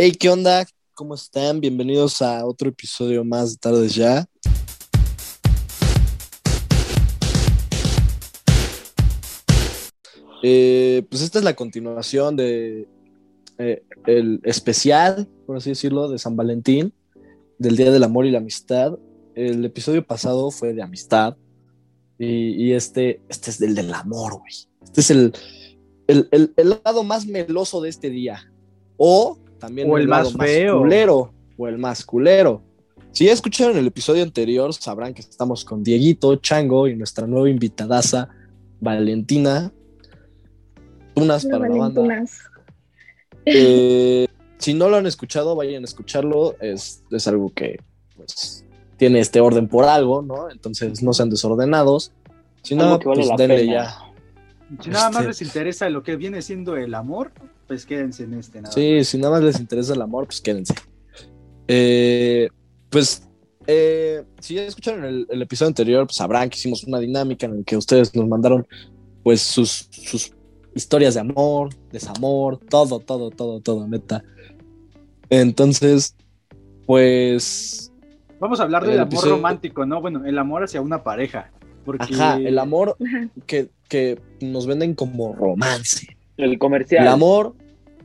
Hey, ¿qué onda? ¿Cómo están? Bienvenidos a otro episodio más de Tardes Ya. Eh, pues esta es la continuación de eh, el especial, por así decirlo, de San Valentín, del Día del Amor y la Amistad. El episodio pasado fue de amistad y, este, este es del del amor, güey. Este es el, el, el, el lado más meloso de este día. O también O el lado más feo. culero. O el más culero. Si ya escucharon el episodio anterior, sabrán que estamos con Dieguito, Chango y nuestra nueva invitadaza, Valentina. Unas Hola, para la banda. Eh, si no lo han escuchado, vayan a escucharlo. Es, es algo que pues, tiene este orden por algo, ¿no? Entonces no sean desordenados. Si no, vale pues denle pena. ya. Si nada más Este- les interesa lo que viene siendo el amor, pues quédense en este. Nada Sí, si nada más les interesa el amor, pues quédense. Eh, pues, eh, si ya escucharon el, el episodio anterior, pues sabrán que hicimos una dinámica en la que ustedes nos mandaron, pues, sus, sus historias de amor, desamor, todo, todo, todo, todo, neta. Entonces, pues. Vamos a hablar del el amor episodio- romántico, ¿no? Bueno, el amor hacia una pareja. Porque... ajá, el amor que, que nos venden como romance. El comercial. El amor,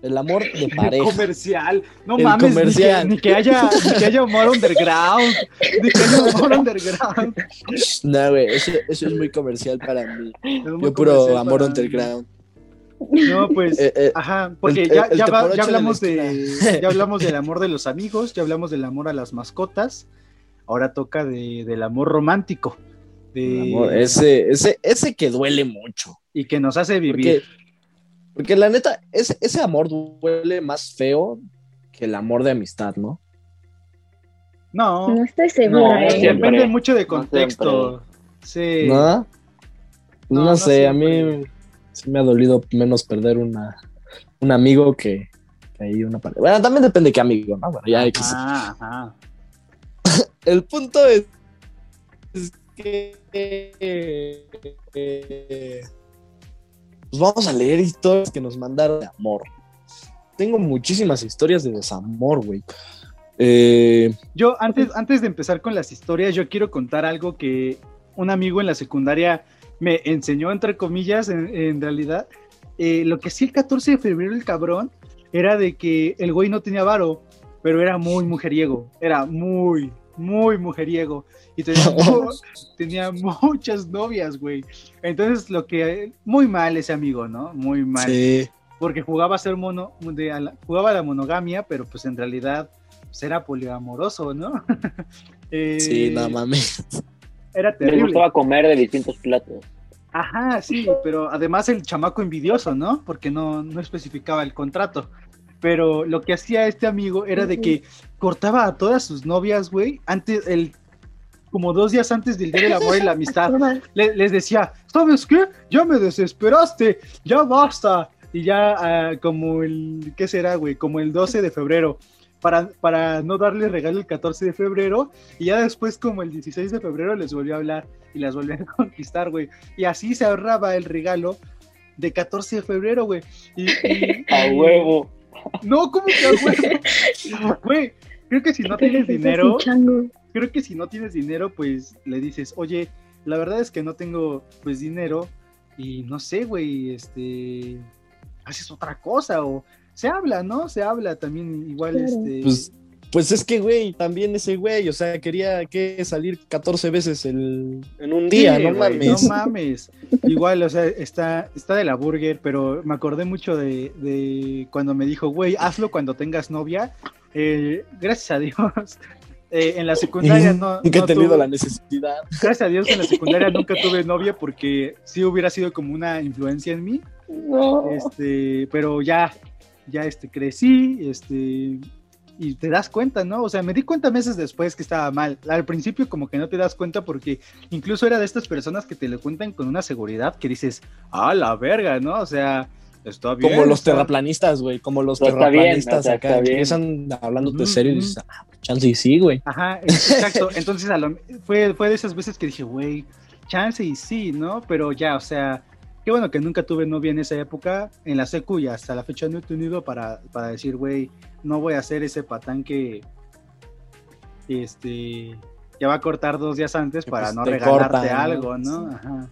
el amor de El pareja. comercial. No El mames, ni que- comercial. Ni, que, haya, ni que haya amor underground. Ni que haya amor underground. No, güey, eso, eso es muy comercial para mí. Yo puro amor underground. No, pues. Eh, eh, Ajá, porque el- ya, el ya, va- ya hablamos de, ya hablamos del amor de los amigos, ya hablamos del amor a las mascotas, ahora toca de, del amor romántico, de, el amor, ese, ese, ese que duele mucho. y que nos hace vivir. porque la neta, ese, ese amor duele más feo que el amor de amistad, ¿no? No, No estoy no, segura, ¿eh? siempre. depende mucho de No contexto. Sí. ¿No? No, No, no sé, a mí sí me ha dolido menos perder una, un amigo que, que ahí una pareja. Bueno, también depende de qué amigo, ¿no? Bueno, ya hay que ajá. El punto es, es que eh, pues vamos a leer historias que nos mandaron de amor. Tengo muchísimas historias de desamor, güey. Eh, Yo, antes, antes de empezar con las historias, yo quiero contar algo que un amigo en la secundaria me enseñó, entre comillas, en, realidad. Eh, lo que hacía el 14 de febrero el cabrón era de que el güey no tenía varo, pero era muy mujeriego. Era muy, muy mujeriego. Y tenía, mu- tenía muchas novias, güey. Entonces, lo que... Muy mal ese amigo, ¿no? Muy mal sí. porque jugaba a ser mono, de, a la- jugaba a la monogamia, pero pues en realidad pues, era poliamoroso, ¿no? Eh, Sí, no mames. Era terrible. gustaba comer de distintos platos. Ajá, sí, pero además el chamaco envidioso, ¿no? Porque no, no especificaba el contrato. Pero lo que hacía este amigo era de que cortaba a todas sus novias, güey, antes, el, como dos días antes del Día del Amor y la Amistad. le- les decía, ¿sabes qué? Ya me desesperaste, ya basta. Y ya ah, como el, ¿qué será, güey? Como el 12 de febrero, para, para no darle regalo el 14 de febrero. Y ya después como el 16 de febrero les volvió a hablar y las volvió a conquistar, güey. Y así se ahorraba el regalo de 14 de febrero, güey. Y, y- A huevo. No, ¿cómo que a huevo? Güey, creo que si no tienes dinero, creo que si no tienes dinero, pues le dices, oye, la verdad es que no tengo pues dinero y no sé, güey, este, haces otra cosa o se habla, ¿no? Se habla también igual, Claro. este, Pues, pues es que, güey, también ese güey, o sea, quería que salir 14 veces el, en un sí, día, no güey, mames. no mames. Igual, o sea, está, está de la burger, pero me acordé mucho de, de cuando me dijo, güey, hazlo cuando tengas novia. Eh, gracias a Dios. eh, en la secundaria no, Nunca he tenido tuve- la necesidad. gracias a Dios en la secundaria nunca tuve novia porque sí hubiera sido como una influencia en mí, No. este, pero ya, ya este, crecí, este, y te das cuenta, ¿no? O sea, me di cuenta meses después que estaba mal. Al principio como que no te das cuenta porque incluso era de estas personas que te lo cuentan con una seguridad que dices, ah, la verga, ¿no? O sea, está bien. Como los está- terraplanistas, güey, como los está bien, terraplanistas sea, acá, bien. empiezan hablándote Ujú, serio y dices, ah, chance y sí, güey. Ajá, exacto. Entonces a lo- fue, fue de esas veces que dije, güey, chance y sí, ¿no? Pero ya, o sea, qué bueno que nunca tuve novia en esa época, en la secu y hasta la fecha no he tenido para, para decir, güey, no voy a ser ese patán que, este, que va a cortar dos días antes Que, para pues, no te regalarte algo, ¿no? Sí. Ajá.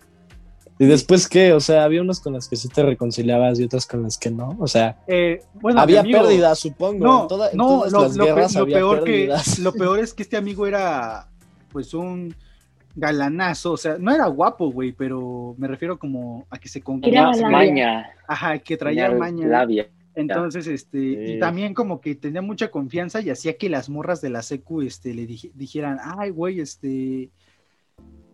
¿Y después qué? O sea, había unas con las que sí te reconciliabas y otras con las que no. O sea, Eh, bueno, había amigo- pérdidas, supongo. No, en, toda- en no, todas lo, las lo pe- guerras lo había peor que, lo peor es que este amigo era pues un galanazo, o sea, no era guapo, güey, pero me refiero como a que se labia. maña. ajá, que traía maña. Labia. Entonces, este, Sí. y también como que tenía mucha confianza y hacía que las morras de la secu, este, le dij- dijeran, ay, güey, este,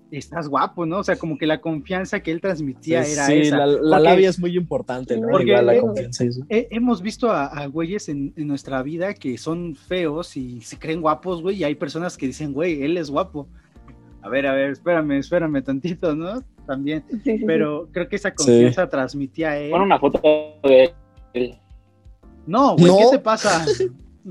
estás guapo, ¿no? O sea, como que la confianza que él transmitía Sí, era sí, esa. la, la Porque labia es muy importante, ¿no? Porque, Igual la eh, confianza y eso. he- hemos visto a, a güeyes en, en nuestra vida que son feos y se creen guapos, güey, y hay personas que dicen, güey, él es guapo. A ver, a ver, espérame, espérame tantito, ¿no? También. Sí, sí, sí. Pero creo que esa confianza transmitía a él. Pon una foto de él. No, güey, ¿qué No. te pasa?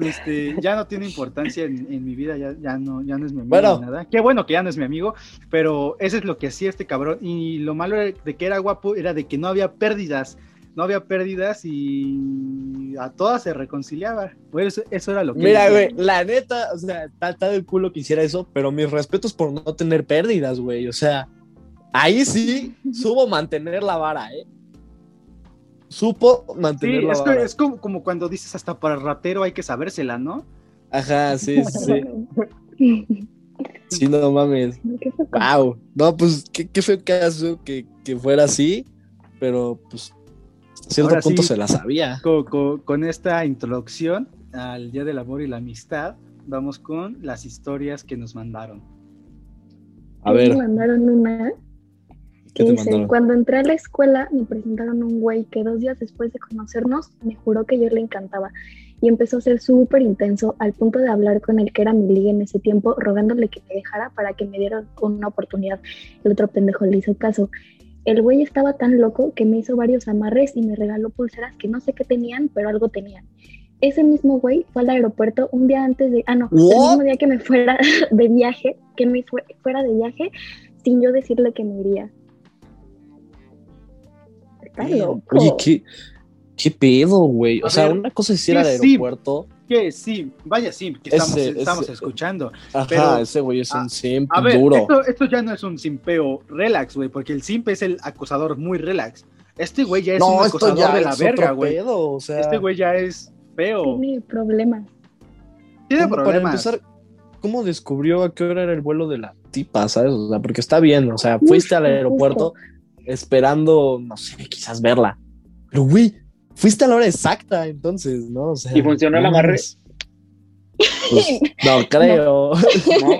Este, ya no tiene importancia en, en mi vida, ya, ya, no, ya no es mi amigo Bueno. ni nada. Qué bueno que ya no es mi amigo, pero eso es lo que hacía este cabrón. Y lo malo de que era guapo era de que no había pérdidas. No había pérdidas y a todas se reconciliaba. Pues eso, eso era lo que. Mira, güey, la neta, o sea, está, está del culo que hiciera eso, pero mis respetos por no tener pérdidas, güey. O sea, ahí sí supo mantener la vara, ¿eh? Supo mantener Sí, la es, que- vara. es como, como cuando dices hasta para el ratero hay que sabérsela, ¿no? Ajá, sí, sí, sí. No mames. Wow. No, pues qué, qué feo caso que, que fuera así, pero pues a cierto Ahora punto sí. se la sabía. Co- co- con esta introducción al Día del Amor y la Amistad, vamos con las historias que nos mandaron. A Me ver, mandaron una ¿qué que te dice, cuando entré a la escuela me presentaron un güey que dos días después de conocernos me juró que yo le encantaba y empezó a ser súper intenso al punto de hablar con el que era mi liga en ese tiempo rogándole que me dejara para que me diera una oportunidad. El otro pendejo le hizo caso. El güey estaba tan loco que me hizo varios amarres y me regaló pulseras que no sé qué tenían, pero algo tenían. Ese mismo güey fue al aeropuerto un día antes de, ah no, el mismo día que me fuera de viaje, que me fue, fuera de viaje sin yo decirle que me iría. Está loco. Oye, ¿qué, qué pedo, güey? O A sea, ver, una cosa es ir al ¿qué sí? aeropuerto. Que sí, vaya sí, que estamos, Ese- estamos ese- escuchando. Ajá, Pero- ese güey es a- un simp A ver, duro. esto, esto ya no es un simpeo relax, güey, porque el simp es el acosador muy relax. Este güey ya es un no, esto acosador ya de la es verga, güey. pedo, o sea, Este güey ya es feo. Tiene problemas. Tiene ¿cómo- problemas. Para empezar, ¿cómo descubrió a qué hora era el vuelo de la tipa, sabes? O sea, porque está bien, o sea, fuiste al Justo, aeropuerto esperando, no sé, quizás verla. Pero, güey, fuiste a la hora exacta, entonces, ¿no? O sea, ¿Y funcionó el no amarre? Pues, no creo. ¿no?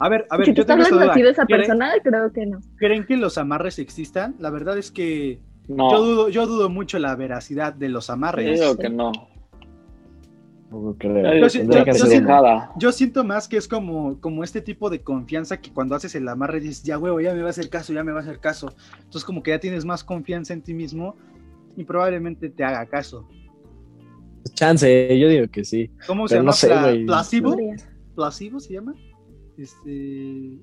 A ver, a ver, si tú yo estás tengo esta duda. de esa ¿Creen- persona, creo que no. ¿Creen que los amarres existan? La verdad es que No, yo, dudo, yo dudo mucho la veracidad de los amarres. digo que no. Yo creo. siento más que es como, como este tipo de confianza que cuando haces el amarre dices, ya huevo, ya me va a hacer caso, ya me va a hacer caso. Entonces como que ya tienes más confianza en ti mismo y probablemente te haga caso. Chance, yo digo que sí. ¿Cómo se llama? no sé. ¿Placebo? ¿Placebo se llama? Este,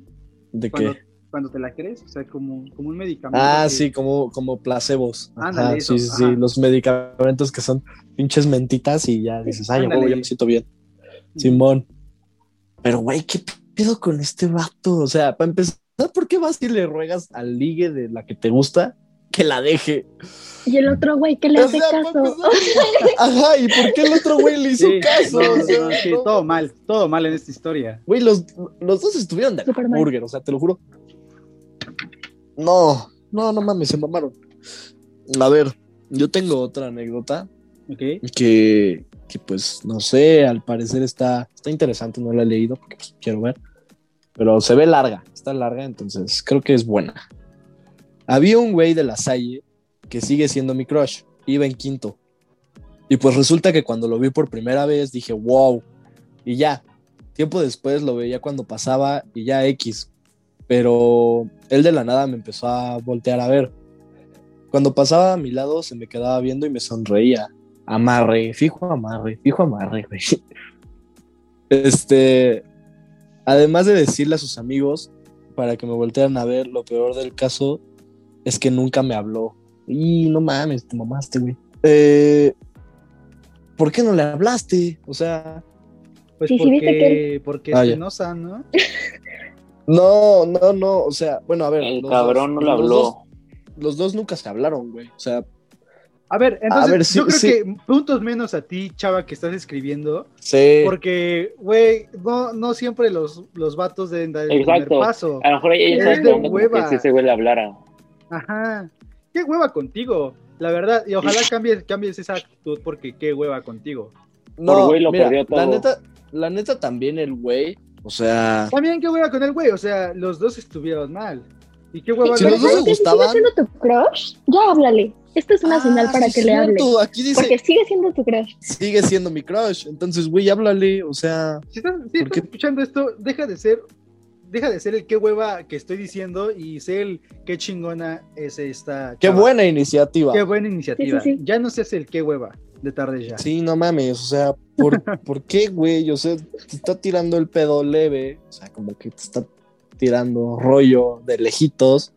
¿De cuando, qué? Cuando te la crees, o sea, como, como un medicamento. Ah, que- sí, como, como placebos. Ajá, Ándale, eso, sí, sí, sí. ajá. Los medicamentos que son pinches mentitas y ya dices, ay, Ándale. ya me siento bien. Simón. Pero, güey, ¿qué pedo con este vato? O sea, para empezar, ¿por qué vas y le ruegas al ligue de la que te gusta que la deje? Y el otro güey que le O hace sea, caso. Ajá, ¿y por qué el otro güey le hizo Sí, caso? no, O no, sea, no, sí, no. todo mal, todo mal en esta historia. Güey, los, los dos estuvieron de burger, o sea, te lo juro. No, no, no mames, se mamaron. A ver, yo tengo otra anécdota que, que pues, no sé, al parecer está, está interesante, no la he leído porque pues, quiero ver. Pero se ve larga, está larga, entonces creo que es buena. Había un güey de la Salle que sigue siendo mi crush, iba en quinto. Y pues resulta que cuando lo vi por primera vez dije, wow, y ya. Tiempo después lo veía cuando pasaba y ya X. Pero él de la nada me empezó a voltear a ver. Cuando pasaba a mi lado se me quedaba viendo y me sonreía. Amarre, fijo amarre, fijo amarre, güey. Este, además de decirle a sus amigos para que me voltearan a ver, lo peor del caso es que nunca me habló. Y no mames, te mamaste, güey. Eh, ¿por qué no le hablaste? O sea, Pues Sí, sí, porque, porque Ah, es ya. penosa, ¿no? no, no, no, o sea, bueno, a ver. El los cabrón no le los dos- habló. los dos nunca se hablaron, güey. O sea, A ver, entonces ver, sí, yo creo sí. que puntos menos a ti, chava, que estás escribiendo, sí. porque, güey, no, no siempre los, los vatos deben dar el primer Exacto. paso. A lo mejor ella Es estaba de esperando como hueva. que si ese güey le hablara. Ajá. Qué hueva contigo, la verdad. Y ojalá cambies, cambies esa actitud porque qué hueva contigo. No, güey lo mira, perdió todo. La neta, la neta también el güey, o sea, También qué hueva con el güey, o sea, los dos estuvieron mal. Y qué hueva Si con los el dos se gustaban. siendo tu crush, ya háblale. Esta es una Ah, señal para sí que le hable. cierto, Aquí dice, Porque sigue siendo tu crush. sigue siendo mi crush. Entonces, güey, háblale, o sea, Si estás, si ¿Por estás escuchando esto, deja de ser, deja de ser el qué hueva que estoy diciendo y sé el qué chingona es esta. qué chava. buena iniciativa. Qué buena iniciativa. Sí, sí, sí. Ya no seas el qué hueva de tarde ya. Sí, no mames, o sea, ¿por, ¿por qué, güey? O sea, te está tirando el pedo leve, o sea, como que te está tirando rollo de lejitos,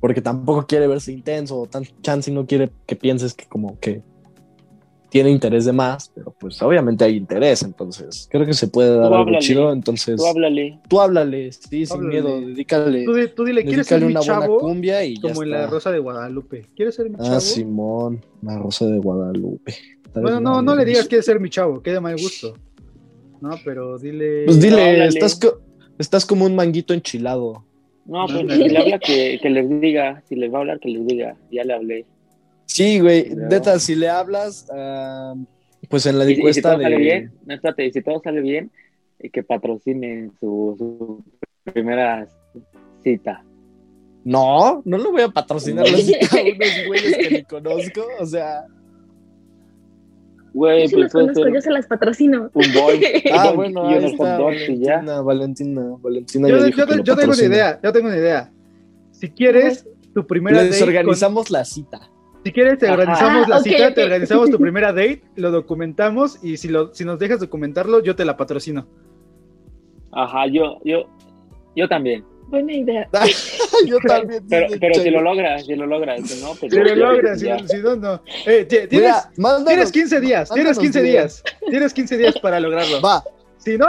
porque tampoco quiere verse intenso, o tan chance y no quiere que pienses que como que tiene interés de más, pero pues obviamente hay interés, entonces creo que se puede dar Tú algo háblale. chido, entonces Tú háblale. tú háblale, sí, sin Háblale. miedo, dedícale, Tú, di- tú dile, ¿quieres ser mi una buena chavo? cumbia y ya Como en la. Rosa de Guadalupe. ¿Quieres ser mi chavo? Ah, Simón, la Rosa de Guadalupe. Bueno, no, no le digas quieres ser mi chavo, queda mal gusto. No, pero dile. Pues dile, estás, co- estás como un manguito enchilado. No, pues si le habla que, que les diga. Si les va a hablar, que les diga. Ya le hablé. Sí, güey, neta, si le hablas, ah, pues en la Y, y si encuesta todo de... sale bien, no, espérate, y si todo sale bien, que patrocine su, su primera cita. No, no lo voy a patrocinar a unos güeyes que ni conozco, o sea... Güey, Yo pues los conozco, yo se las patrocino. un boy. Ah, y bueno, unos ahí está, dogs y ya. Valentina, Valentina, Valentina Yo, ya yo lo yo tengo una idea, yo tengo una idea. Si quieres tu primera Les date. con- organizamos la cita. Si quieres, te Ajá. organizamos la Ah, cita, te organizamos tu primera date, lo documentamos y si, lo, si nos dejas documentarlo, yo te la patrocino. Ajá, yo, yo, yo también. Buena idea. Yo también. Pero, pero si lo logras, si lo logras, si no, pues Si lo logras, si, no, no. Eh, ti- tienes, Mira, mándanos- tienes 15 días, tienes mándanos 15 videos. días. Tienes 15 días para lograrlo. Va, Si no,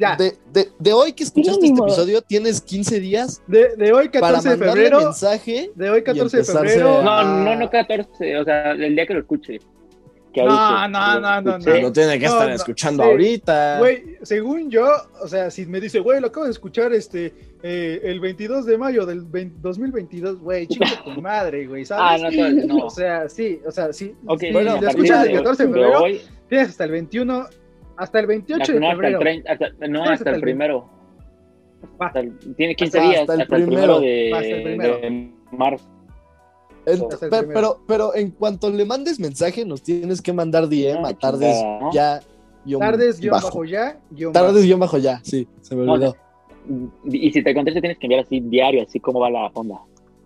ya. De, de, de, de hoy que escuchaste este modo. episodio, tienes 15 días de hoy, para 14 de mandarle febrero. mensaje De hoy, 14 de febrero. a- No, no, no 14, o sea, el día que lo escuche. Que No, no, lo no, no. No tiene que No, estar no, escuchando sí. ahorita. Güey, según yo, o sea, si me dice, güey, lo acabo de escuchar este eh, el 22 de mayo del 20 2022, güey, chica tu madre, güey, Ah, ¿sabes? no, entonces no. O sea, sí, o sea, sí. Ok, si bueno, lo a partir escuchas de- el 14 de de febrero, hoy, tienes hasta el 21, hasta el 28 hasta, de no, hasta el febrero. 30, hasta, no, hasta hasta el el primero. Hasta el- tiene 15 Hasta- días, hasta el hasta el primero. de, Hasta el primero. de marzo. El pero, pero, pero en cuanto le mandes mensaje, nos tienes que mandar DM a Ah, tardes chingada, ¿no? ya. guion Tardes, guion bajo. bajo ya, guion Tardes bajo. guion bajo ya, sí, se me No, olvidó. Y si te contesta, tienes que enviar así diario, así como va la onda.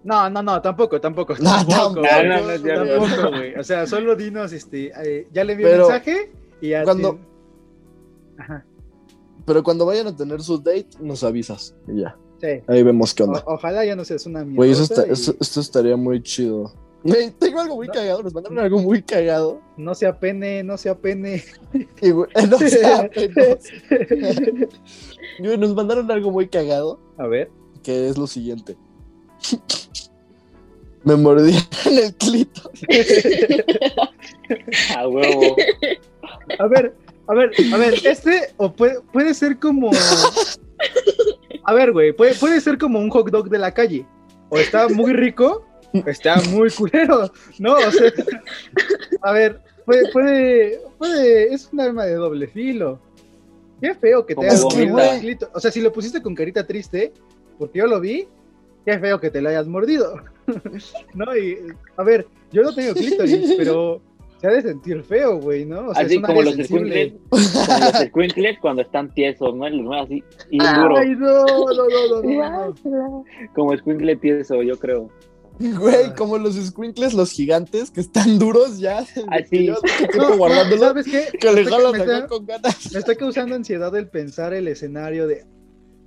No, no, no, tampoco, tampoco. No, tampoco, tampoco. güey, No, no, no tampoco, güey. O sea, solo dinos, este, eh, ya le envié mensaje y ya. cuando- te- Ajá, Pero cuando vayan a tener su date, nos avisas. Y ya, sí. ahí vemos qué onda. O- ojalá ya no seas una mierda. Güey, eso, está- eso- esto estaría muy chido. Güey, tengo algo muy No. cagado, nos mandaron algo muy cagado. No se apene, no se apene. Y, güey, no sé, apenas. Güey, nos mandaron algo muy cagado, A ver. que es lo siguiente. Me mordí en el clito. A huevo. A ver, a ver, a ver, este o puede, puede ser como. A ver, güey, puede, puede ser como un hot dog de la calle. O está muy rico, o está muy culero, ¿no? O sea, a ver, puede, puede, puede, es un arma de doble filo. Qué feo que te hayas mordido. O sea, si lo pusiste con carita triste, porque yo lo vi, qué feo que te lo hayas mordido. ¿No? Y, a ver, yo no tengo clítoris, pero se ha de sentir feo, güey, ¿no? O sea, así como los squinkles, como los squinkles cuando están tiesos, ¿no? Los mueven así, y bien duro, Ay, no, no, no, no, no, como squinkle tieso, yo creo. Güey, como los squinkles, los gigantes, que están duros ya. Así. Guardándolo. ¿Sabes qué? Que le jalan acá con ganas. Me está causando ansiedad el pensar el escenario de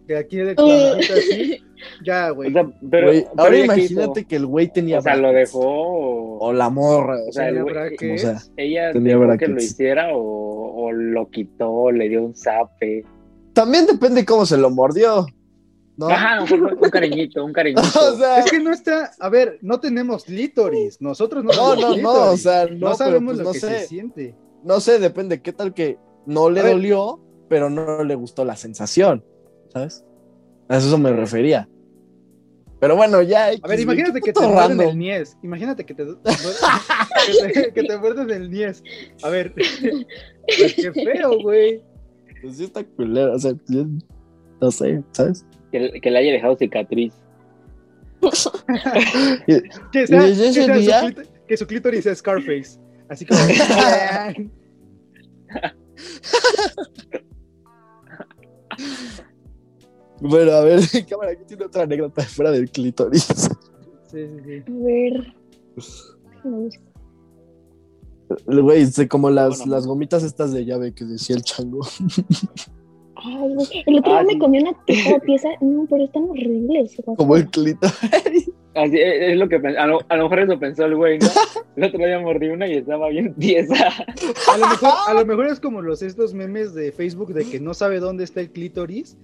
de aquí de clavadita así, ya, güey. O sea, pero, Güey, pero ahora imagínate hizo? que el güey tenía O sea, lo dejó. O, O la morra. O o sea, el güey- brackets. o sea, ella Tenía dejó que lo hiciera o, o lo quitó, le dio un zape. también depende cómo se lo mordió. ¿no? Ajá, un cariñito, un cariñito. o sea, Es que no está, a ver, no tenemos clítoris, nosotros no no, tenemos no, no, o sea, no, sabemos pues, lo no que sé. se siente. No sé, depende. ¿Qué tal que no le A ver. dolió, pero no le gustó la sensación? ¿Sabes? A eso me refería. Pero bueno, ya. A ver, imagínate que te muerden el niés. Imagínate que te, que te, que te muerden el niés. A ver, pues qué feo, güey. Pues sí está culero, o sea, yo no sé, ¿sabes? Que, que le haya dejado cicatriz. Que, sea, sea su que su clítoris sea Scarface. Así como. Bueno, a ver, cámara, aquí tiene otra anécdota fuera del clítoris. sí, sí, sí. A ver. Güey, sé como las, Bueno. las gomitas estas de llave que decía el chango. Ay, güey, el otro Ah, día sí. me comí una pieza. No, pero están horribles. Como el clítoris. Así es, es lo que. A lo, a lo mejor eso pensó el güey, ¿no? El otro día mordí una y estaba bien tiesa. A lo, mejor, a lo mejor es como los estos memes de Facebook de que no sabe dónde está el clítoris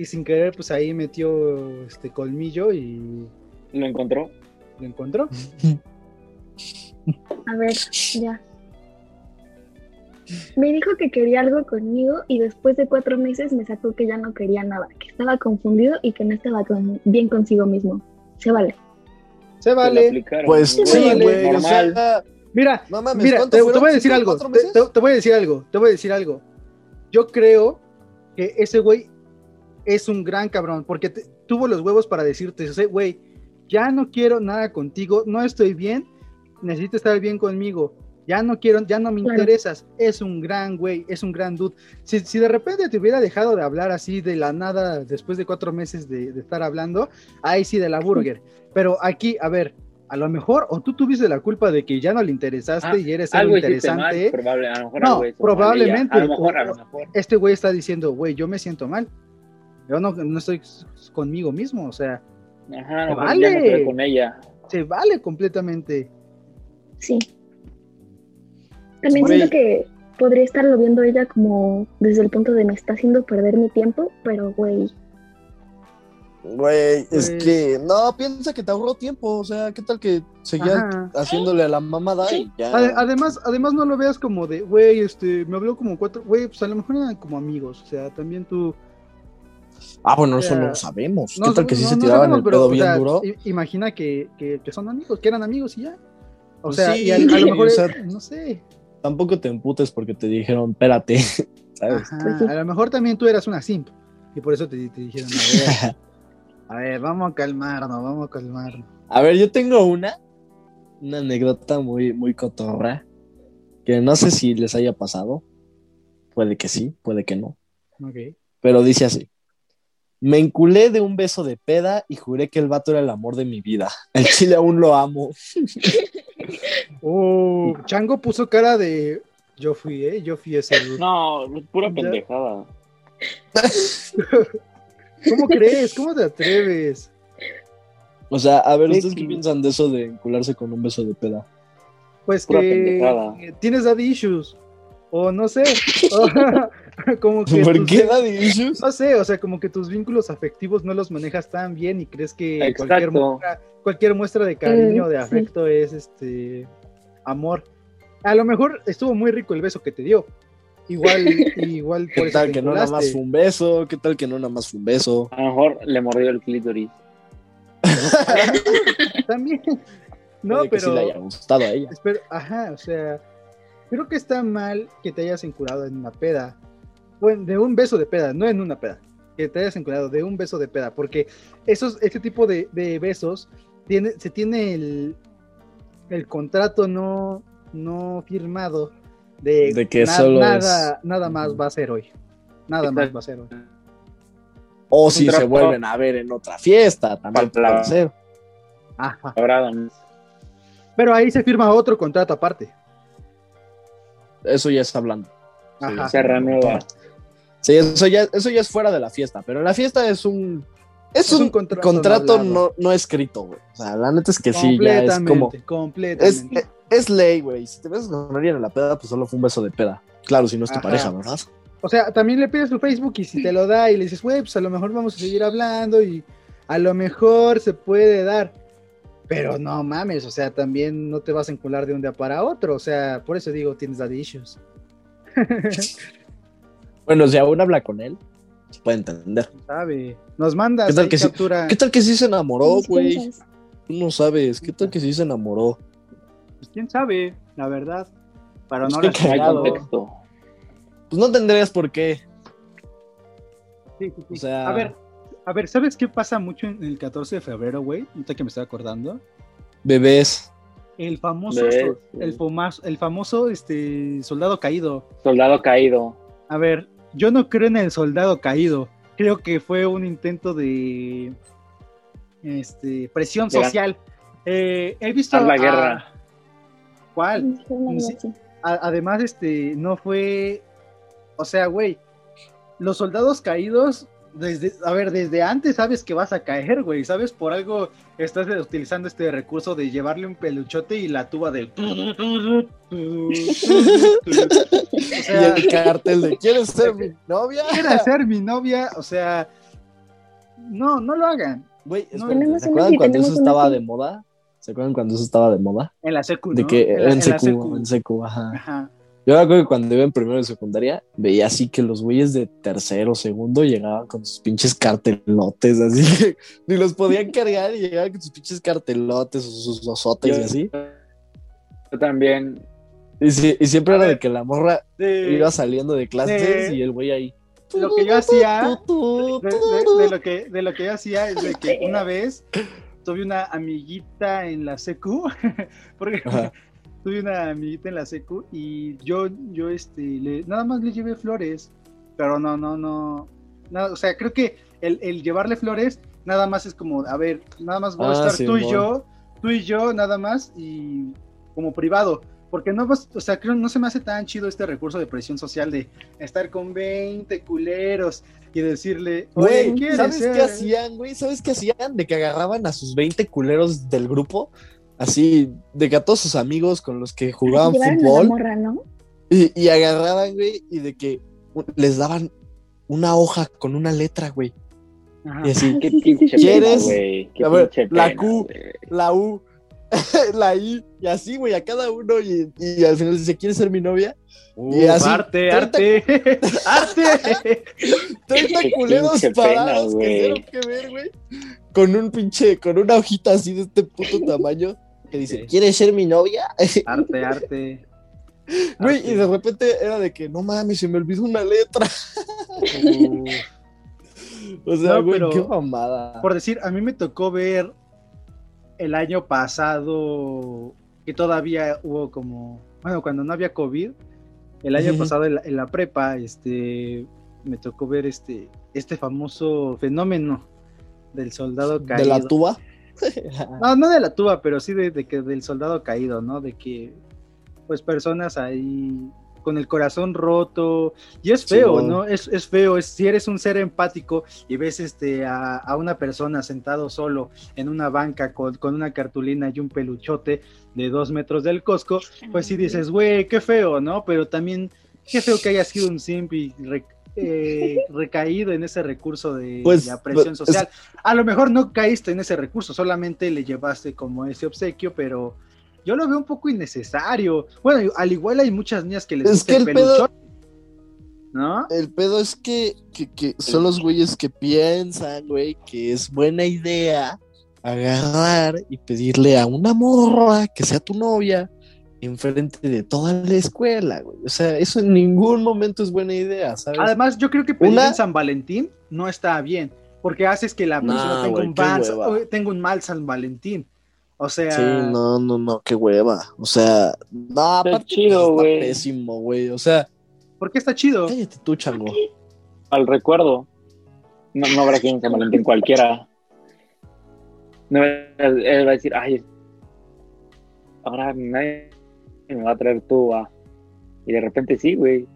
y sin querer pues ahí metió este colmillo y ¿Lo encontró? lo encontró. A ver, ya. Me dijo que quería algo conmigo y después de cuatro meses me sacó que ya no quería nada, que estaba confundido y que no estaba con- bien consigo mismo. Se vale. Se vale. Pues Sí, vale, güey, o sea, Mira, no mames, Mira, ¿cuánto te, voy a decir ¿Cinco, algo. te voy a decir algo. Te voy a decir algo. Yo creo que ese güey es un gran cabrón porque te- tuvo los huevos para decirte, güey, ya no quiero nada contigo, no estoy bien, necesito estar bien conmigo. Ya no quiero, ya no me Claro. interesas. Es un gran güey, es un gran dude. Si, si de repente te hubiera dejado de hablar así de la nada después de cuatro meses de, de estar hablando, ahí sí de la burger. Pero aquí, a ver, a lo mejor, o tú tuviste la culpa de que ya no le interesaste Ah, y eres algo Algo hiciste mal, interesante. probable, a lo mejor No, probablemente. A lo mejor, a lo mejor. Este güey está diciendo, güey, yo me siento mal. Yo no, no estoy conmigo mismo, o sea, Ajá, lo mejor Vale. no con ella. se vale completamente. Sí. También siento que podría estarlo viendo ella como desde el punto de me está haciendo perder mi tiempo, pero güey, Güey, es Pues- que no, piensa que te ahorró tiempo, o sea, ¿qué tal que seguías Ajá. haciéndole a la mamada y ya? Ade- además, además no lo veas como de, güey, este, me habló como cuatro, güey, pues a lo mejor eran como amigos, o sea, también tú, Ah, bueno, eso o sea, no lo sabemos. ¿Qué no, tal que sí se tiraban sabemos, el pero, pedo o bien sea, duro? imagina que, que, que son amigos, que eran amigos y ya. O Pues sea, sí, y a, a lo mejor, o sea, no sé, Tampoco te emputes porque te dijeron, espérate, ¿sabes? ajá, sí. a lo mejor también tú eras una simp y por eso te, te dijeron, a ver, a ver, vamos a calmarnos, vamos a calmarnos. A ver, yo tengo una, una anécdota muy, muy cotorra, que no sé si les haya pasado. Puede que sí, puede que no. Ok. Pero dice así. Me enculé de un beso de peda y juré que el vato era el amor de mi vida. El chile aún lo amo. Oh, Chango puso cara de, yo fui, eh, yo fui ese. dude". No, pura pendejada. ¿Cómo crees? ¿Cómo te atreves? O sea, a ver, ¿ustedes qué piensan de eso de encularse con un beso de peda? Pues Pura que pendejada. tienes daddy issues. O no sé. o como que ¿Por tus- qué issues? No sé, o sea, como que tus vínculos afectivos no los manejas tan bien y crees que cualquier muestra, cualquier muestra de cariño, Eh, de sí. afecto es este amor. A lo mejor estuvo muy rico el beso que te dio. Igual, igual por ¿Qué eso tal que no nada más fue un beso? ¿Qué tal que no nada más fue un beso? A lo mejor le mordió el clítoris. También. No, Puede que pero. sí le haya gustado a ella. Espero, ajá, o sea, creo que está mal que te hayas enculado en una peda. Bueno, de un beso de peda, no en una peda. Que te hayas enculado de un beso de peda, porque esos, este tipo de, de besos tiene, se tiene el, el contrato no, no firmado de, De que na- solo nada, es- nada más va a ser hoy. Nada más va a ser hoy. O si se vuelven a ver en otra fiesta, también puede ser. Ajá. Pero ahí se firma otro contrato aparte. Eso ya está hablando. Ajá. se renueva. Sí, eso ya, eso ya es fuera de la fiesta, pero la fiesta es un. Es, Es un, un contrato contrato, no no, escrito, güey. O sea, la neta es que sí, ya es como. Completamente, completamente. Es, es ley, güey. Si te ves con alguien en la peda, pues solo fue un beso de peda. Claro, si no es tu Ajá. pareja, ¿verdad? O sea, también le pides tu Facebook y si te lo da y le dices, güey, pues a lo mejor vamos a seguir hablando y a lo mejor se puede dar. Pero no mames, o sea, también no te vas a encular de un día para otro. O sea, por eso digo, tienes daddy issues. Bueno, si aún habla con él, se puede entender. ¿Sabe? Nos mandas ¿Qué tal que sí? ¿Qué tal que sí se enamoró, ¿Qué güey? Tú no sabes. ¿Qué tal que sí se enamoró? Pues, ¿Quién sabe? La verdad. Pero Pues no contexto. Pues no tendrías por qué. Sí, sí, sí. O sea- A ver, a ver, ¿sabes qué pasa mucho en el 14 de febrero, güey? Ahorita que me estoy acordando. Bebés. El famoso, el, famoso, el famoso este, soldado caído. Soldado caído. A ver, yo no creo en el soldado caído. Creo que fue un intento de este, presión social. Eh, he visto. Dar la a- guerra. ¿Cuál? Además, este, no fue. O sea, güey, los soldados caídos, desde, a ver, desde antes sabes que vas a caer, güey, ¿sabes? Por algo estás utilizando este recurso de llevarle un peluchote y la tuba del. O y sea, el cartel de ¿Quieres ser mi novia? quiere ser mi novia, o sea, no, no lo hagan. Güey, No, ¿se acuerdan cuando eso estaba de moda? ¿Se acuerdan cuando eso estaba de moda? En la secu, De ¿no? que En la- en, en la secu, en secu, ajá. Ajá. Yo me acuerdo que cuando iba en primero de secundaria, veía así que los güeyes de tercero, segundo llegaban con sus pinches cartelotes, así que ni los podían cargar y llegaban con sus pinches cartelotes o sus osotes y así. Yo también. Y, sí- y siempre A era de que la morra iba saliendo de clases Sí. y el güey ahí. lo que yo hacía, de, lo que, de lo que yo hacía es de que una vez tuve una amiguita en la secu, porque Ajá. Tuve una amiguita en la secu y yo, yo este, le, nada más le llevé flores, pero no, no, no, no, o sea, creo que el, el llevarle flores nada más es como, a ver, nada más a Ah, estar tú y yo, tú y yo nada más y como privado. Porque no o sea, creo no se me hace tan chido este recurso de presión social de estar con 20 culeros y decirle, Güey, ¿quieres ¿sabes ser? qué hacían, güey? ¿Sabes qué hacían? De que agarraban a sus 20 culeros del grupo, así, de que a todos sus amigos con los que jugaban fútbol, morra, ¿no? y, y agarraban, güey, y de que les daban una hoja con una letra, güey. Ajá. Y así, Qué pinche pena, ¿Quieres? Qué A ver, pinche la pena, Q. la U, la I, y así, güey, a cada uno, y, y al final dice, ¿quieres ser mi novia? Y Uf, así, arte, 30 arte, arte. 30 Qué culeros parados pena, que que ver, güey. Con un pinche, con una hojita así de este puto tamaño que dice. ¿quieres ser mi novia? Arte, arte. Güey, Arte. y de repente era de que, no mames, se me olvidó una letra. O sea, No, güey, pero- qué mamada. Por decir, a mí me tocó ver el año pasado que todavía hubo como, bueno, cuando no había COVID, el año pasado en la, en la prepa, este, me tocó ver este, este famoso fenómeno del soldado caído. ¿De la tuba? No, no de la tuba, pero sí de, de que del soldado caído, ¿no? De que, pues, personas ahí con el corazón roto. Y es feo. ¿no? Es, es feo. Es, si eres un ser empático y ves este, a, a una persona sentado solo en una banca con, con una cartulina y un peluchote de dos metros del Costco, pues sí dices, güey, qué feo, ¿no? Pero también, qué feo que haya sido un simp y re- eh, recaído en ese recurso de Pues, la presión es- social. A lo mejor no caíste en ese recurso, solamente le llevaste como ese obsequio, pero yo lo veo un poco innecesario. Bueno, al igual hay muchas niñas que les Es que el pedo- ¿no? El pedo es que, que, que son los güeyes que piensan, güey, que es buena idea agarrar y pedirle a una morra que sea tu novia enfrente de toda la escuela, güey. O sea, eso en ningún momento es buena idea, ¿sabes? Además, yo creo que pedir Una- en San Valentín no está bien, porque haces que la Nah, persona tenga, güey, un mal, tenga un mal San Valentín. O sea, Sí, no, no, no, qué hueva. O sea, no, chido, pues, está güey. pésimo, güey. O sea, ¿por qué está chido? cállate tú, chango. Al recuerdo. No, no habrá quien San Valentín cualquiera. No, él va a decir, ay, ahora nadie me va a traer tú, ah. Y de repente sí, güey.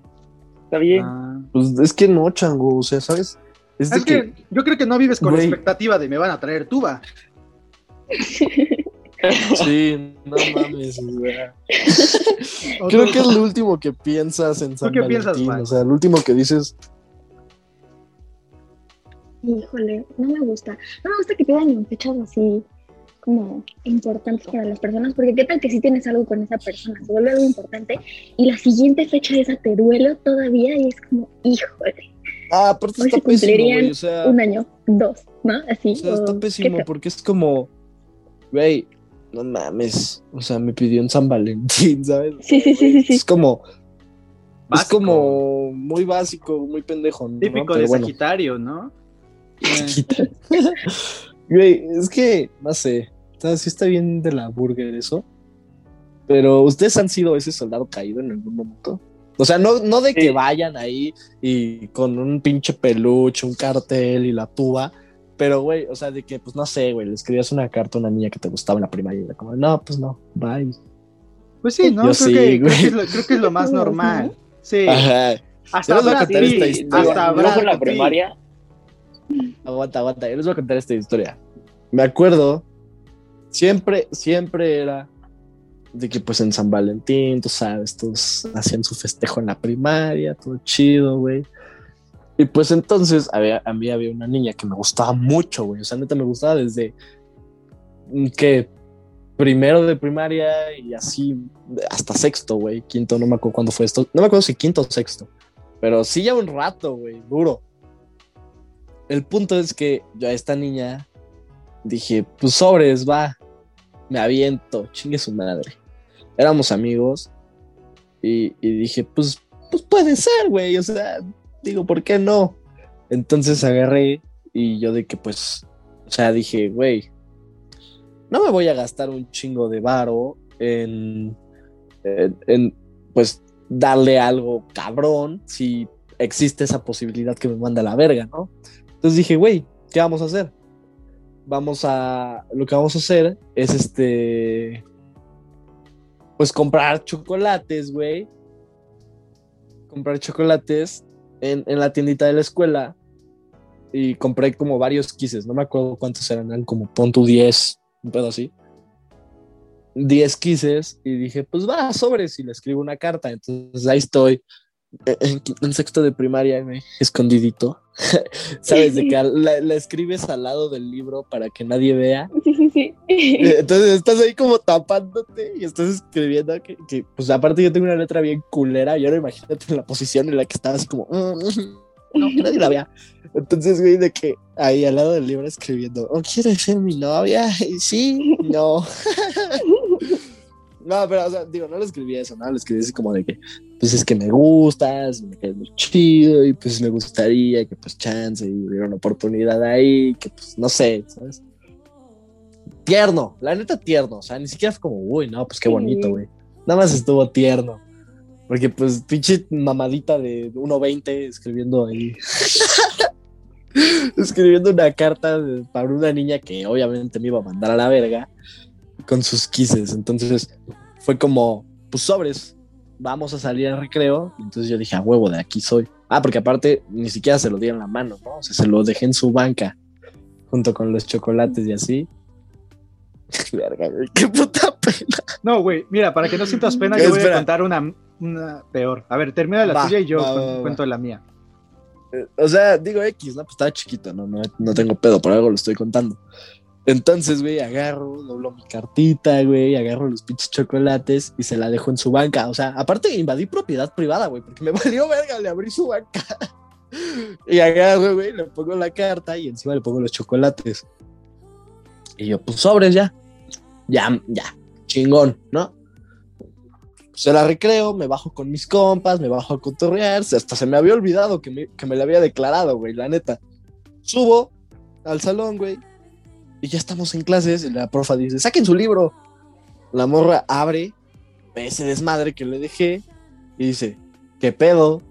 está bien. Ah. Pues es que no, chango, o sea, ¿sabes? Es que yo creo que no vives con la Güey. expectativa de me van a traer tuba. Sí, no mames. O Creo que es lo último que piensas en San qué piensas, Valentín, Juan? o sea, lo último que dices, Híjole, no me gusta. No me gusta que pidan en fechas así como importantes para las personas, porque qué tal que sí tienes algo con esa persona, se vuelve algo importante y la siguiente fecha de esa te duele todavía y es como, híjole, ah, aparte está se pésimo, cumplirían güey, o sea, un año, dos, ¿no? Así. o sea, o- está ¿qué pésimo porque es como, güey, no mames, o sea, me pidió en San Valentín, ¿sabes? Sí, sí, sí, sí, sí. Es como, es como muy básico, muy pendejo, ¿no? Típico Pero de bueno. Sagitario, ¿no? Eh, Güey, es que, no sé, sea, sí está bien de la burger eso. Pero ustedes han sido ese soldado caído en algún momento. O sea, no, no de que vayan ahí y con un pinche peluche, un cartel y la tuba. Pero, güey, o sea, de que, pues no sé, güey, le escribías una carta a una niña que te gustaba en la primaria y era como, no, pues no, bye. Pues sí, ¿no? Yo Creo, sí, que, creo, güey. que es lo, creo que es lo más normal. ¿no? Sí. Ajá. Hasta Yo les voy a Brad contar Pitt, esta historia. hasta con la primaria, Aguanta, aguanta, yo les voy a contar esta historia. Me acuerdo, siempre, siempre era de que pues en San Valentín, tú sabes, todos hacían su festejo en la primaria, todo chido, güey. Y pues entonces había, a mí había una niña que me gustaba mucho, güey. O sea, neta me gustaba desde mm, que primero de primaria y así hasta sexto, güey. Quinto, no me acuerdo cuándo fue esto. No me acuerdo si quinto o sexto. Pero sí ya un rato, güey, duro. El punto es que yo a esta niña dije, pues sobres, va, me aviento, chingue su madre. Éramos amigos y, dije, pues, pues puede ser, güey, o sea, digo, ¿por qué no? Entonces agarré y yo de que, pues, o sea, dije, güey, no me voy a gastar un chingo de varo en, en, en, pues, darle algo cabrón si existe esa posibilidad que me manda la verga, ¿no? Entonces dije, güey, ¿qué vamos a hacer? Vamos a. Lo que vamos a hacer es este. Pues comprar chocolates, güey. Comprar chocolates en, en la tiendita de la escuela. Y compré como varios quises. No me acuerdo cuántos eran. Eran como pon tu 10. Un pedo así. 10 quises. Y dije, pues va, sobres. Y le escribo una carta. Entonces ahí estoy. En, en sexto de primaria, güey. Escondidito. ¿Sabes? De que la, la, escribes al lado del libro para que nadie vea. Sí, sí, sí. Entonces estás ahí como tapándote y estás escribiendo que, que, pues aparte yo tengo una letra bien culera y ahora imagínate la posición en la que estás como, mm, no, que nadie la vea. Entonces, güey, de que ahí al lado del libro escribiendo, ¿o oh, quieres ser mi novia? Y sí, no. No, pero, o sea, digo, no le escribí eso, ¿no? Le escribí así como de que, pues es que me gustas, me quedas muy chido y pues me gustaría que pues chance y hubiera una oportunidad ahí, que pues no sé, ¿sabes? Tierno, la neta tierno, o sea, ni siquiera fue como, uy, no, pues qué bonito, güey. Nada más estuvo tierno. Porque pues pinche mamadita de 1.20 escribiendo ahí. escribiendo una carta de, para una niña que obviamente me iba a mandar a la verga con sus quises. Entonces fue como, pues sobres, vamos a salir al recreo. Entonces yo dije, a huevo, de aquí soy. Ah, porque aparte ni siquiera se lo di en la mano, ¿no? O sea, se lo dejé en su banca junto con los chocolates y así. Verga, güey, qué puta pena. No, güey, mira, para que no sientas pena, yo voy a contar una, una peor. A ver, termina la Va, tuya y yo va, va. cuento la mía. O sea, digo X, ¿no? Pues estaba chiquito, no, no, no tengo pedo, por algo lo estoy contando. Entonces, güey, agarro, doblo mi cartita, güey, agarro los pinches chocolates y se la dejo en su banca. O sea, aparte invadí propiedad privada, güey, porque me valió verga, le abrí su banca. y agarro, güey, le pongo la carta y encima le pongo los chocolates. Y yo, pues sobres ya. Ya, ya, chingón, ¿no? Se la recreo, me bajo con mis compas, me bajo a cotorrear, hasta se me había olvidado que me, que me la había declarado, güey, la neta. Subo al salón, güey, y ya estamos en clases, y la profa dice, saquen su libro. La morra abre, ve ese desmadre que le dejé, y dice, ¿qué pedo?